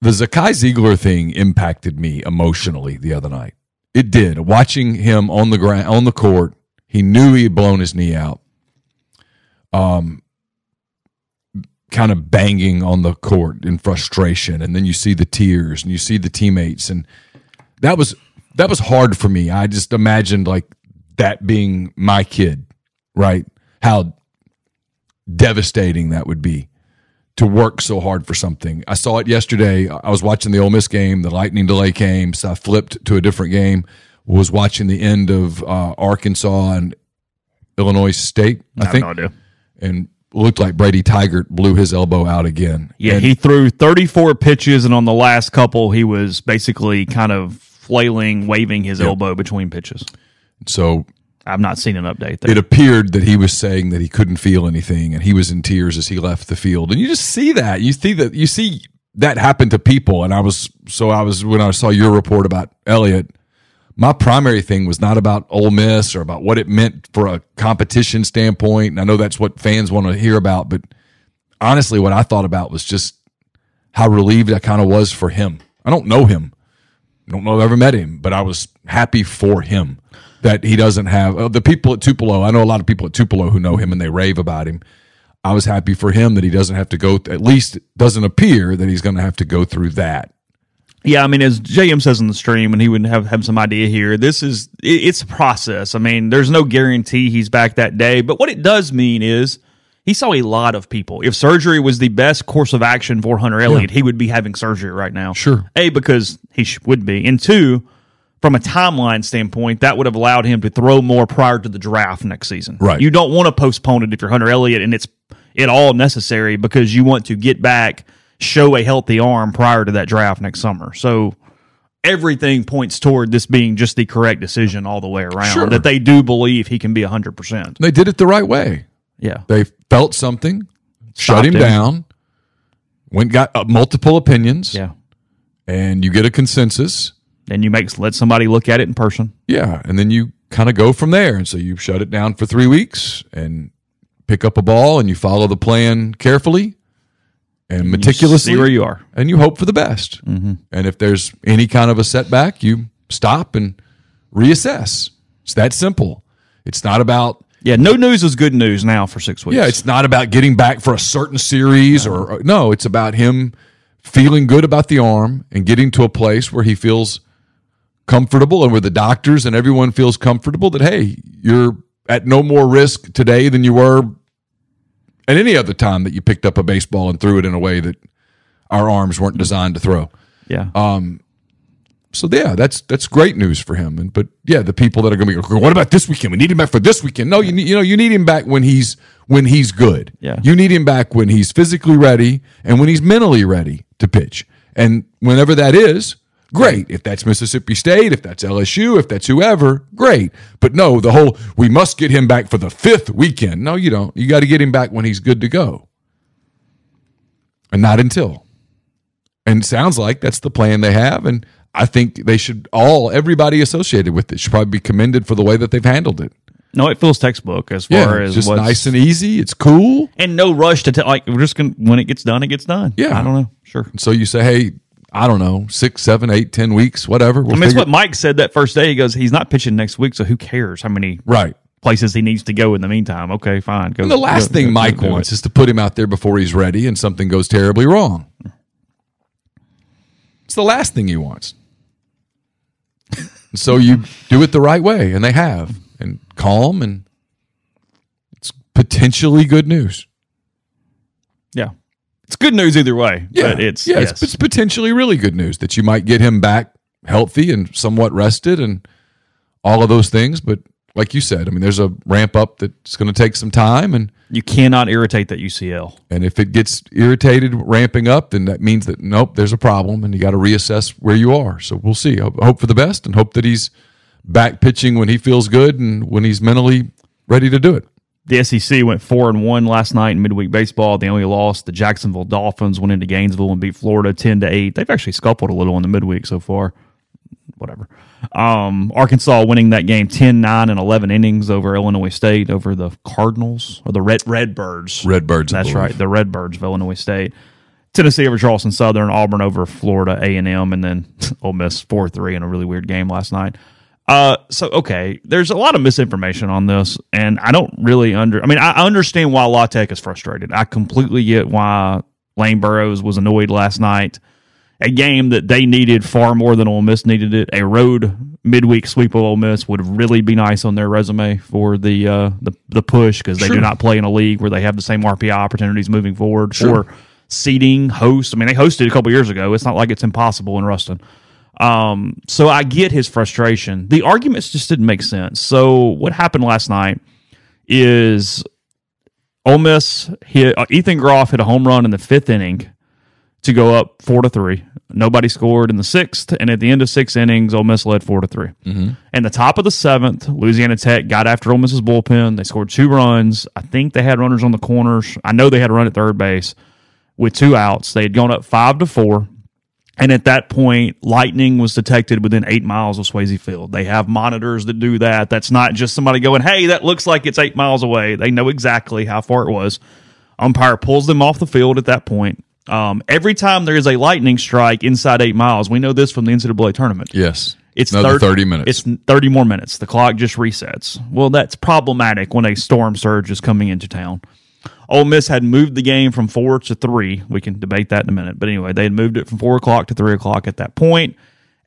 the Zakai Zeigler thing impacted me emotionally the other night. It did. Watching him on the ground on the court, he knew he had blown his knee out. Um kind of banging on the court in frustration and then you see the tears and you see the teammates and that was that was hard for me. I just imagined like that being my kid, right? How devastating that would be to work so hard for something. I saw it yesterday. I was watching the Ole Miss game. The lightning delay came, so I flipped to a different game. Was watching the end of uh, Arkansas and Illinois State. I, I think, no and looked like Brady Tygart blew his elbow out again. Yeah, And- he threw 34 pitches, and on the last couple, he was basically kind of flailing, waving his elbow between pitches. so I've not seen an update there. it appeared that he was saying that he couldn't feel anything and he was in tears as he left the field. And you just see that. You see that you see that happen to people. And i was so i was when i saw your report about elliot my primary thing was not about Ole Miss or about what it meant for a competition standpoint. And i know that's what fans want to hear about but honestly, what I thought about was just how relieved I kind of was for him. I don't know him, I don't know I've ever met him, but I was happy for him that he doesn't have uh, the people at Tupelo. I know a lot of people at Tupelo who know him and they rave about him. I was happy for him that he doesn't have to go. At least doesn't appear that he's going to have to go through that. Yeah, I mean, as JM says in the stream, and he would have have some idea here. This is it, it's a process. I mean, there's no guarantee he's back that day, but what it does mean is he saw a lot of people. If surgery was the best course of action for Hunter Elliott, he would be having surgery right now. Sure. A because he sh- would be, and two, from a timeline standpoint, that would have allowed him to throw more prior to the draft next season. Right. You don't want to postpone it if you're Hunter Elliott, and it's at all necessary because you want to get back, show a healthy arm prior to that draft next summer. So everything points toward this being just the correct decision all the way around. Sure. That they do believe he can be hundred percent. They did it the right way. Yeah. They felt something, shut him, him. down, went got uh, multiple opinions, Yeah. and you get a consensus. Then you make let somebody look at it in person. Yeah, and then you kind of go from there. And so you shut it down for three weeks and pick up a ball and you follow the plan carefully and meticulously. see where you are. And you hope for the best. Mm-hmm. And if there's any kind of a setback, you stop and reassess. It's that simple. It's not about Yeah, no news is good news now for six weeks. yeah, it's not about getting back for a certain series or no, it's about him feeling good about the arm and getting to a place where he feels comfortable and where the doctors and everyone feels comfortable that hey, you're at no more risk today than you were at any other time that you picked up a baseball and threw it in a way that our arms weren't designed to throw. yeah. Um, so yeah, that's that's great news for him. And but yeah, the people that are going to be, what about this weekend? We need him back for this weekend. No, you need, you know you need him back when he's when he's good. Yeah. you need him back when he's physically ready and when he's mentally ready to pitch. And whenever that is, great. If that's Mississippi State, if that's LSU, if that's whoever, great. But no, the whole we must get him back for the fifth weekend. No, you don't. You got to get him back when he's good to go, and not until. And it sounds like that's the plan they have. And I think they should all, everybody associated with it, should probably be commended for the way that they've handled it. No, it feels textbook as Yeah, far it's as just nice and easy. It's cool. and no rush to tell. Like we're just gonna when it gets done, it gets done. Yeah. I don't know. Sure. And so you say, hey, I don't know, six, seven, eight, ten weeks, whatever. We'll I mean, it's what Mike said that first day. He goes, he's not pitching next week, so who cares how many right. places he needs to go in the meantime? Okay, fine. Go, And the last go- thing go- Mike wants it. is to put him out there before he's ready and something goes terribly wrong. It's the last thing he wants. so you do it the right way, and they have, and calm, and it's potentially good news. Yeah, it's good news either way. Yeah, but it's yeah, yes. it's, it's potentially really good news that you might get him back healthy and somewhat rested and all of those things. But like you said, I mean, there's a ramp up that's going to take some time, and you cannot irritate that UCL. and if it gets irritated ramping up, then that means that nope, there's a problem, and you got to reassess where you are. So we'll see. Hope, hope for the best, and hope that he's back pitching when he feels good and when he's mentally ready to do it. The SEC went four and one last night in midweek baseball. They only lost. The Jacksonville Dolphins went into Gainesville and beat Florida ten to eight. They've actually scuffled a little in the midweek so far. Whatever. Um, Arkansas winning that game 10-9 and eleven innings over Illinois State over the Cardinals or the Red Redbirds. Redbirds, That's right. The Redbirds of Illinois State. Tennessee over Charleston Southern, Auburn over Florida A and M, and then Ole Miss four three in a really weird game last night. Uh, so okay, there's a lot of misinformation on this, and I don't really under. I mean, I I understand why La Tech is frustrated. I completely get why Lane Burroughs was annoyed last night. A game that they needed far more than Ole Miss needed it. A road midweek sweep of Ole Miss would really be nice on their resume for the uh, the the push because they Sure. do not play in a league where they have the same RPI opportunities moving forward Sure. for seating, host. I mean, they hosted a couple years ago. It's not like it's impossible in Ruston. Um, so I get his frustration. The arguments just didn't make sense. So what happened last night is Ole Miss hit uh, Ethan Groff hit a home run in the fifth inning to go up four to three. Nobody scored in the sixth, and at the end of six innings, Ole Miss led four to 3 And the top of the seventh, Louisiana Tech got after Ole Miss's bullpen. They scored two runs. I think they had runners on the corners. I know they had a run at third base with two outs. They had gone up five to four. And at that point, lightning was detected within eight miles of Swayze Field. They have monitors that do that. That's not just somebody going, hey, that looks like it's eight miles away. They know exactly how far it was. Umpire pulls them off the field at that point. Um, every time there is a lightning strike inside eight miles, we know this from the NCAA tournament. Yes. It's Another 30, 30 minutes. It's 30 more minutes. The clock just resets. Well, that's problematic when a storm surge is coming into town. Ole Miss had moved the game from four to three. We can debate that in a minute. But anyway, they had moved it from four o'clock to three o'clock at that point.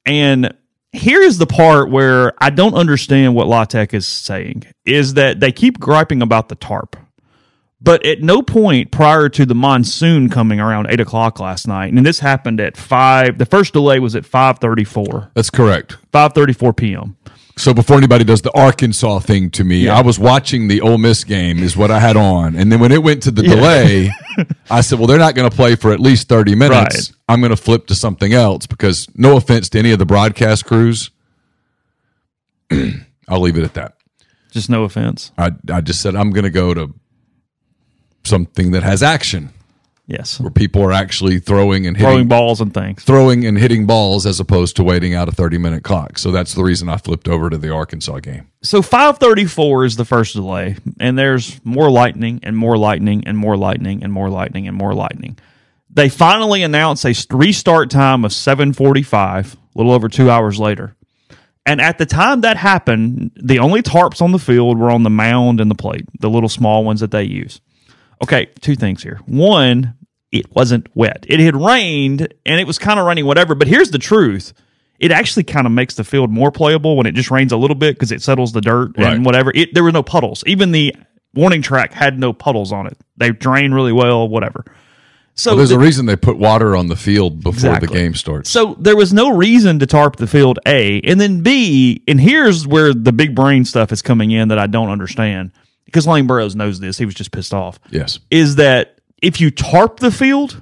And here is the part where I don't understand what La Tech is saying is that they keep griping about the tarp. But at no point prior to the monsoon coming around eight o'clock last night, and this happened at five. The first delay was at five thirty four. That's correct. Five thirty four p.m. So before anybody does the Arkansas thing to me, Yeah. I was watching the Ole Miss game is what I had on, and then when it went to the delay, I said, "Well, they're not going to play for at least thirty minutes. Right. I'm going to flip to something else because no offense to any of the broadcast crews, I'll leave it at that. Just no offense. I I just said I'm going to go to something that has action Yes, where people are actually throwing and hitting throwing balls and things. throwing and hitting balls as opposed to waiting out a 30 minute clock. So that's the reason I flipped over to the Arkansas game. So five thirty four is the first delay, and there's more lightning and more lightning and more lightning and more lightning and more lightning. They finally announce a restart time of seven forty five, a little over two hours later. And at the time that happened, the only tarps on the field were on the mound and the plate, the little small ones that they use. Okay, two things here. One, it wasn't wet. It had rained and it was kind of raining whatever, but here's the truth. It actually kind of makes the field more playable when it just rains a little bit because it settles the dirt Right. and whatever. It there were no puddles. Even the warning track had no puddles on it. They drain really well, whatever. So Well, there's the- a reason they put water on the field before Exactly. the game starts. so there was no reason to tarp the field, A. And then B, and here's where the big brain stuff is coming in that I don't understand. Because Lane Burroughs knows this. He was just pissed off. yes. Is that if you tarp the field,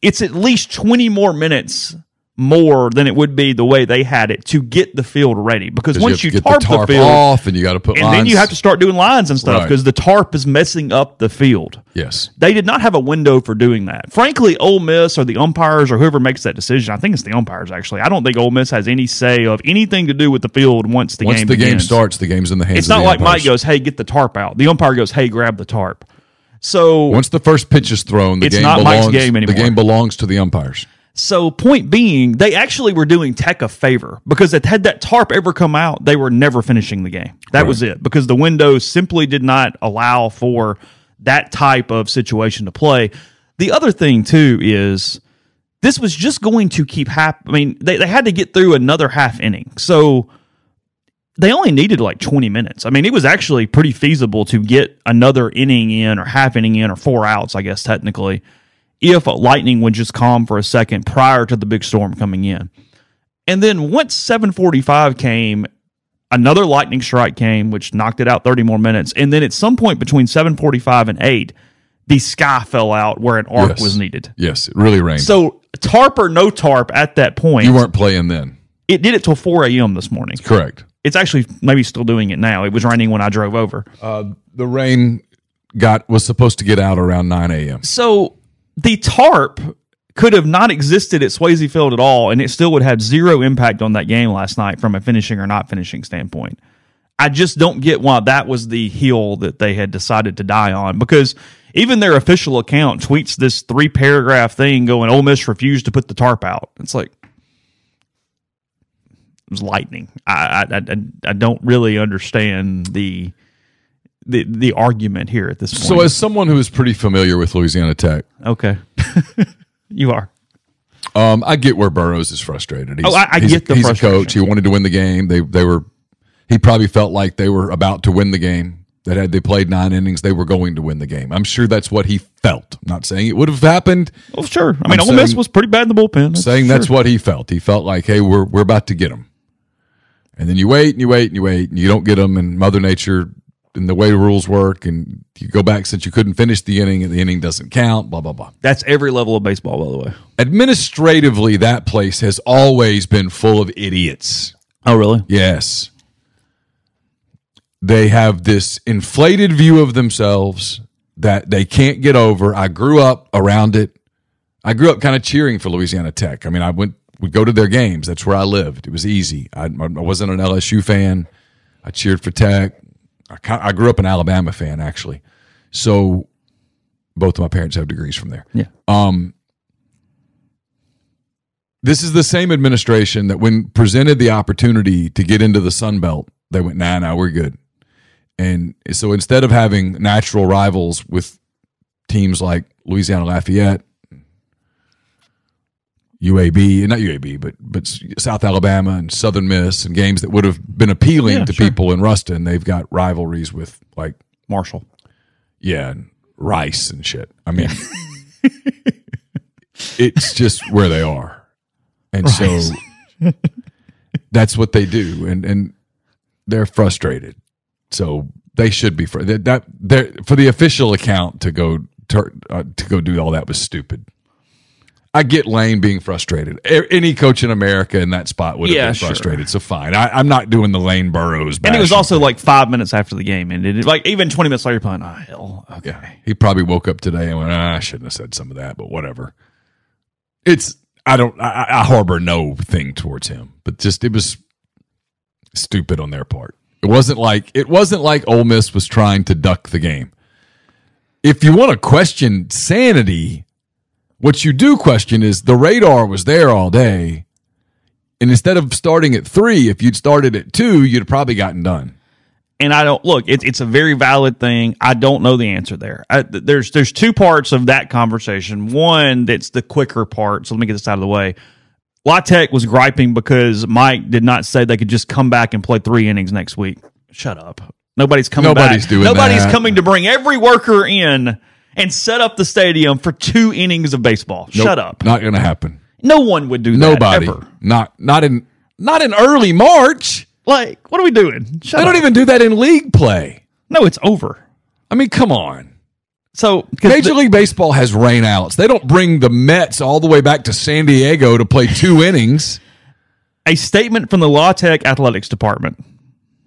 it's at least 20 more minutes more than it would be the way they had it to get the field ready. Because once you, get tarp, the tarp the field, off and you got to put and lines. then you have to start doing lines and stuff Right. because the tarp is messing up the field. Yes. They did not have a window for doing that. Frankly, Ole Miss or the umpires or whoever makes that decision, I think it's the umpires actually. I don't think Ole Miss has any say of anything to do with the field once the Once game the game starts, the game's in the hands It's not like Mike goes, "Hey, get the tarp out." The umpire goes, "Hey, grab the tarp." So Once the first pitch is thrown, the It's game not belongs, Mike's game anymore. The game belongs to the umpires. So, point being, they actually were doing Tech a favor because if had that tarp ever come out, they were never finishing the game. That was it because the window simply did not allow for that type of situation to play. The other thing too is this was just going to keep happening. I mean, they, they had to get through another half inning. So they only needed like 20 minutes. I mean, it was actually pretty feasible to get another inning in or half inning in or four outs, I guess, technically, if lightning would just calm for a second prior to the big storm coming in. And then once 745 came, another lightning strike came, which knocked it out 30 more minutes. And then at some point between 745 and 8, the sky fell out where an arc Yes. was needed. Yes, it really rained. So tarp or no tarp at that point, you weren't playing then. it did it till 4 a.m. this morning. Correct. It's actually maybe still doing it now. It was raining when I drove over. Uh, the rain got was supposed to get out around 9 a.m. So the tarp could have not existed at Swayze Field at all, and it still would have zero impact on that game last night from a finishing or not finishing standpoint. I just don't get why that was the hill that they had decided to die on because even their official account tweets this three paragraph thing going, Ole Miss refused to put the tarp out. It's like, it was lightning. I, I, I, I don't really understand the, the, the argument here at this point. So, as someone who is pretty familiar with Louisiana Tech, Okay. you are. um, I get where Burroughs is frustrated. He's, Oh, I- I he's get a, the he's a coach. He wanted to win the game. They they were. He probably felt like they were about to win the game. That had they played nine innings, they were going to win the game. I'm sure that's what he felt. I'm not saying it would have happened. Oh, sure. I mean, I'm Ole Miss was pretty bad in the bullpen. That's saying that's what he felt. He felt like, hey, we're we're about to get him, and then you wait and you wait and you wait and you don't get them, and Mother Nature and the way rules work, and you go back since you couldn't finish the inning and the inning doesn't count. Blah blah blah. That's every level of baseball, by the way. Administratively, that place has always been full of idiots. Oh, really? Yes. They have this inflated view of themselves that they can't get over. I grew up around it. I grew up kind of cheering for Louisiana Tech. I mean, I went would go to their games. That's where I lived. It was easy. I, I wasn't an LSU fan. I cheered for Tech. I, I grew up an Alabama fan actually. So Both of my parents have degrees from there. Yeah. Um, this is the same administration that, when presented the opportunity to get into the Sun Belt, they went, "Nah, nah, we're good." And so instead of having natural rivals with teams like Louisiana Lafayette, UAB, and not UAB, but but South Alabama and Southern Miss, and games that would have been appealing Yeah, to sure. people in Ruston, they've got rivalries with like Marshall. yeah, and rice and shit. I mean, it's just where they are, and so that's what they do, and and they're frustrated. So they should be fr- that that for the official account to go tur uh, to go do all that was stupid. I get Lane being frustrated. Any coach in America in that spot would have Yeah, been sure. frustrated. So fine, I, I'm not doing the Lane Burroughs. And it was also like five minutes after the game ended. Like even 20 minutes later, you're playing, oh, hell. Okay. Yeah. He probably woke up today and went, ah, I shouldn't have said some of that, but whatever. It's, I don't, I, I harbor no thing towards him, but just, it was stupid on their part. It wasn't like, it wasn't like Ole Miss was trying to duck the game. If you want to question sanity, what you do question is the radar was there all day. And instead of starting at three, if you'd started at two, you'd have probably gotten done. and I don't look. It's it's a very valid thing. I don't know the answer there. I, there's there's two parts of that conversation. One that's the quicker part. So let me get this out of the way. La Tech was griping because Mike did not say they could just come back and play three innings next week. Shut up. Nobody's coming Nobody's back. doing Nobody's that. coming to bring every worker in and set up the stadium for two innings of baseball. Shut up. Not going to happen. No one would do that. Nobody. Not not in not in early March. Like, what are we doing? Shut They don't even do that in league play. No, it's over. I mean, come on. So Major the- League Baseball has rainouts. They don't bring the Mets all the way back to San Diego to play two innings. a statement from the La Tech athletics department.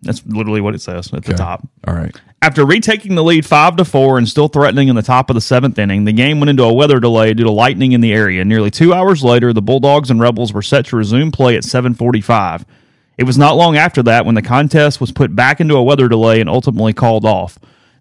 That's literally what it says at the top. All right. After retaking the lead five to four and still threatening in the top of the seventh inning, the game went into a weather delay due to lightning in the area. Nearly two hours later, the Bulldogs and Rebels were set to resume play at 7:45. It was not long after that when the contest was put back into a weather delay and ultimately called off.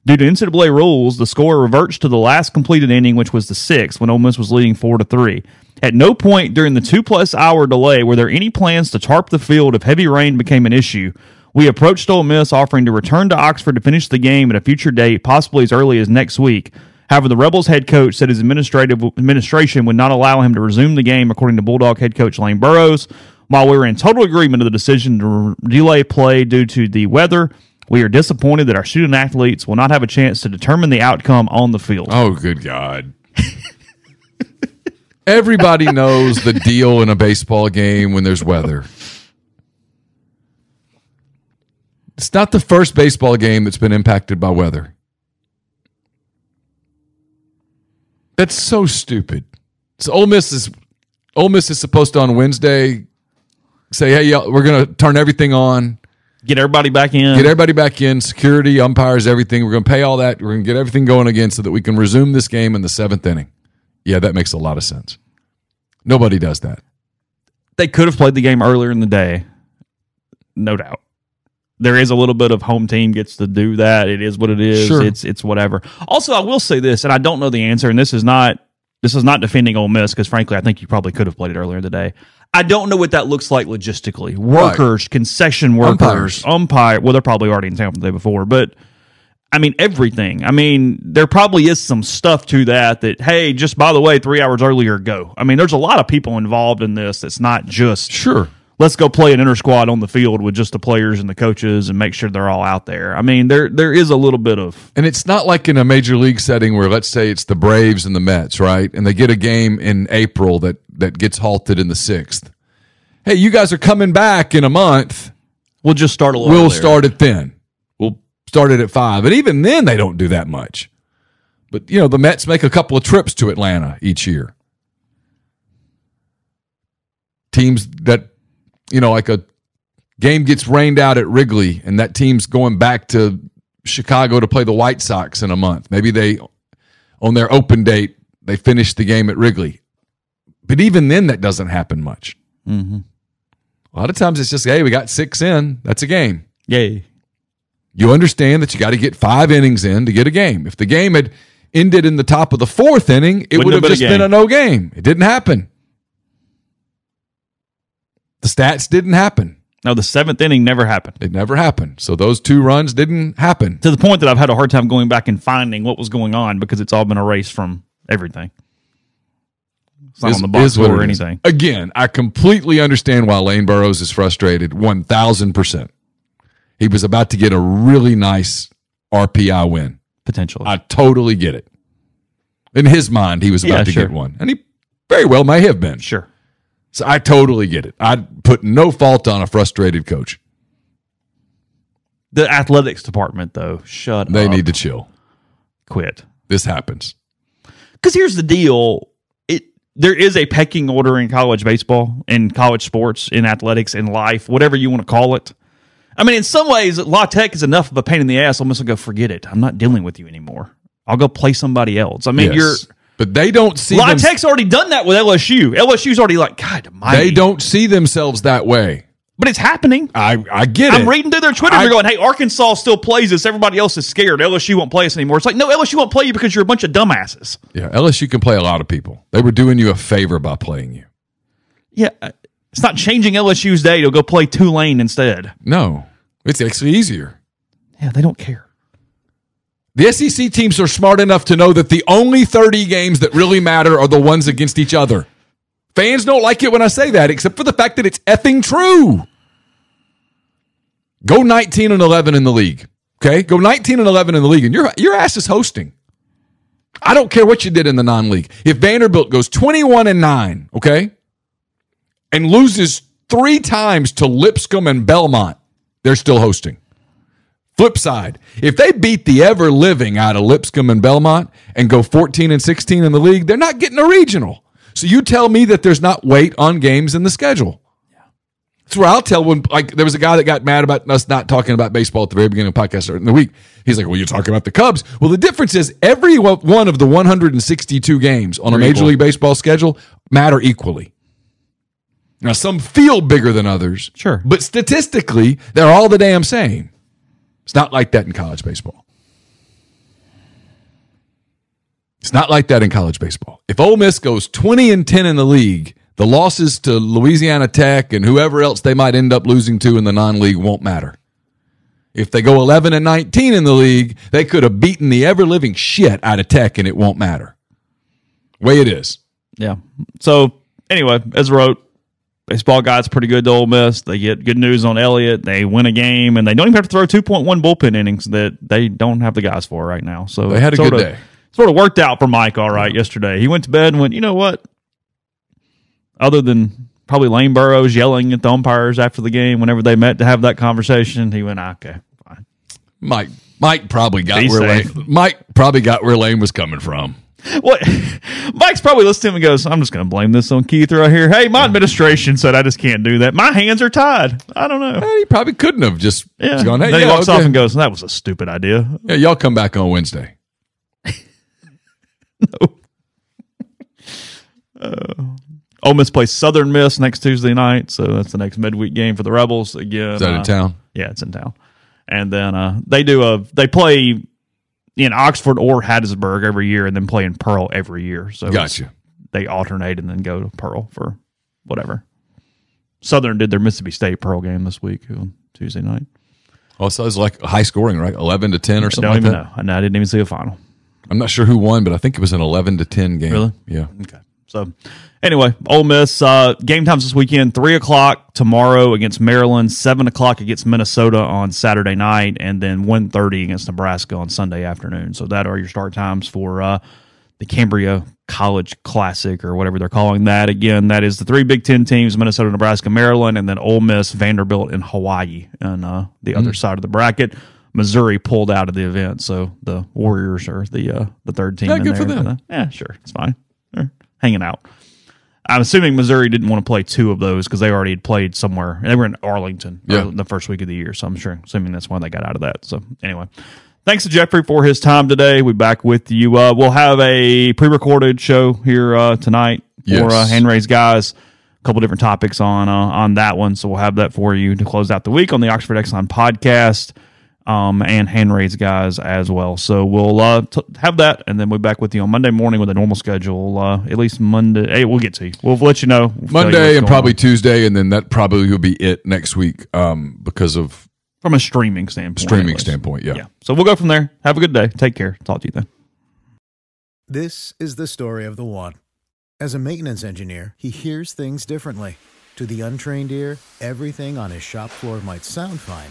Due to NCAA rules, the score reverts to the last completed inning, which was the sixth, when Ole Miss was leading four to three. At no point during the two plus hour delay were there any plans to tarp the field if heavy rain became an issue. We approached Ole Miss offering to return to Oxford to finish the game at a future date, possibly as early as next week. However, the Rebels head coach said his administrative administration would not allow him to resume the game, according to Bulldog head coach Lane Burroughs. While we were in total agreement of the decision to delay play due to the weather, we are disappointed that our student athletes will not have a chance to determine the outcome on the field. Oh, good God. Everybody knows the deal in a baseball game when there's weather. It's not the first baseball game that's been impacted by weather. That's so stupid. So Ole Miss is Ole Miss is supposed to on Wednesday say, "Hey, y'all, we're going to turn everything on, Get everybody back in. get everybody back in, security, umpires, everything. We're going to pay all that. We're going to get everything going again so that we can resume this game in the seventh inning." Yeah, that makes a lot of sense. Nobody does that. they could have played the game earlier in the day, no doubt. There is a little bit of home team gets to do that. It is what it is. Sure. It's it's whatever. Also, I will say this, and I don't know the answer, and this is not this is not defending Ole Miss because frankly, I think you probably could have played it earlier in the day. I don't know what that looks like logistically. Workers, concession workers, Umpires. umpire. Well, they're probably already in town from the day before, but I mean everything. I mean, there probably is some stuff to that. That hey, just by the way, three hours earlier, go. I mean, there's a lot of people involved in this. It's not just Sure. Let's go play an inter squad on the field with just the players and the coaches and make sure they're all out there. I mean, there there is a little bit of And it's not like in a major league setting where let's say it's the Braves and the Mets, right? And they get a game in April that that gets halted in the 6th. Hey, you guys are coming back in a month. we'll just start a little. We'll earlier. start it then. We'll start it at 5. And even then they don't do that much. But you know, the Mets make a couple of trips to Atlanta each year. Teams that you know, like a game gets rained out at Wrigley and that team's going back to Chicago to play the White Sox in a month. Maybe they, on their open date, they finish the game at Wrigley. But even then, that doesn't happen much. Mm-hmm. A lot of times it's just, hey, we got six in. That's a game. Yay. You understand that you got to get five innings in to get a game. If the game had ended in the top of the fourth inning, it Wouldn't would have have been just been a no game. It didn't happen. The stats didn't happen. No, the seventh inning never happened. It never happened. So those two runs didn't happen. To the point that I've had a hard time going back and finding what was going on because it's all been erased from everything. It's not Is- on the box or it is. anything. Again, I completely understand why Lane Burroughs is frustrated. One thousand percent. He was about to get a really nice RPI win. Potentially. I totally get it. In his mind, he was about Yeah, to sure. get one, and he very well may have been. sure. So I totally get it. I put no fault on a frustrated coach. The athletics department, though, shut They up. They need to chill. quit. This happens. Because here's the deal: it there is a pecking order in college baseball, in college sports, in athletics, in life, whatever you want to call it. I mean, in some ways, La Tech is enough of a pain in the ass. I'm just gonna go forget it. I'm not dealing with you anymore. I'll go play somebody else. I mean, Yes. you're but they don't see La them- Tech's already done that with LSU. LSU's already like, God, my. They don't see themselves that way. but it's happening. I I get it. I'm reading through their Twitter. I- they're going, "Hey, Arkansas still plays us. Everybody else is scared. LSU won't play us anymore." It's like, no, LSU won't play you because you're a bunch of dumbasses. Yeah, LSU can play a lot of people. They were doing you a favor by playing you. Yeah, uh, it's not changing LSU's day to go play Tulane instead. No, it's actually easier. Yeah, they don't care. The SEC teams are smart enough to know that the only 30 games that really matter are the ones against each other. Fans don't like it when I say that, except for the fact that it's effing true. Go 19 and 11 in the league. Okay? Go 19 and 11 in the league, and your, your ass is hosting. I don't care what you did in the non league. If Vanderbilt goes 21 and 9, okay, and loses three times to Lipscomb and Belmont, they're still hosting. Flip side, if they beat the ever living out of Lipscomb and Belmont and go 14 and 16 in the league, they're not getting a regional. So you tell me that there's not weight on games in the schedule. That's where I'll tell when, like, there was a guy that got mad about us not talking about baseball at the very beginning of the podcast or in the week. He's like, well, you're talking about the Cubs. Well, the difference is every one of the 162 games on a Major equal. League Baseball schedule matter equally. Now, some feel bigger than others. Sure. But statistically, they're all the damn same. It's not like that in college baseball. It's not like that in college baseball. If Ole Miss goes 20 and 10 in the league, the losses to Louisiana Tech and whoever else they might end up losing to in the non league won't matter. If they go 11 and 19 in the league, they could have beaten the ever living shit out of Tech and it won't matter. Way it is. Yeah. So anyway, as wrote, baseball guys pretty good to Ole Miss. They get good news on Elliott. They win a game, and they don't even have to throw two point one bullpen innings that they don't have the guys for right now. So They had a good of- day. Sort of worked out for Mike all right yesterday. He went to bed and went, you know what? Other than probably Lane Burroughs yelling at the umpires after the game whenever they met to have that conversation, he went, "Ah, okay, fine. Mike Mike probably got Be where safe. Lane, Mike probably got where Lane was coming from. What? Mike's probably listening to him and goes, I'm just going to blame this on Keith right here. Hey, my administration said I just can't do that. My hands are tied. I don't know. He probably couldn't have just, Yeah. gone, hey, then yeah, he walks okay. off and goes, that was a stupid idea. yeah, y'all come back on Wednesday. No, Ole Miss plays Southern Miss next Tuesday night, so that's the next midweek game for the Rebels again. Is that in uh, town? Yeah, it's in town. And then uh, they do a they play in Oxford or Hattiesburg every year, and then play in Pearl every year. So Gotcha. They alternate and then go to Pearl for whatever. Southern did their Mississippi State Pearl game this week on Tuesday night. Oh, so it's like high scoring, right? 11 to 10 or I something don't like even that? know. I, know, I didn't even see a final. I'm not sure who won, but I think it was an 11 to 10 game. Really? Yeah. Okay. So, anyway, Ole Miss uh, game times this weekend: three o'clock tomorrow against Maryland, seven o'clock against Minnesota on Saturday night, and then one thirty against Nebraska on Sunday afternoon. So that are your start times for uh, the Cambria College Classic or whatever they're calling that. Again, that is the three Big Ten teams: Minnesota, Nebraska, Maryland, and then Ole Miss, Vanderbilt, and Hawaii on uh, the other side of the bracket. Missouri pulled out of the event, so the Warriors are the uh, the third team. Yeah, in good for there. them. Yeah, sure, it's fine. They're hanging out. I'm assuming Missouri didn't want to play two of those because they already had played somewhere. They were in Arlington Yeah. early- the first week of the year, so I'm sure assuming that's why they got out of that. So anyway, thanks to Jeffrey for his time today. We're back with you. Uh, we'll have a pre-recorded show here uh, tonight for Yes. uh, hand raised guys. A couple different topics on uh, on that one, so we'll have that for you to close out the week on the Oxford Exxon podcast. Um, and hand raised guys as well. So we'll uh, t- have that, and then we'll be back with you on Monday morning with a normal schedule. Uh, at least Monday. Hey, we'll get to you. We'll let you know We'll tell you Monday and probably on. Tuesday, and then that probably will be it next week um, because of from a streaming standpoint. streaming anyways. standpoint. Yeah. Yeah. So we'll go from there. Have a good day. Take care. Talk to you then. This is the story of the one. As a maintenance engineer, he hears things differently. To the untrained ear, everything on his shop floor might sound fine,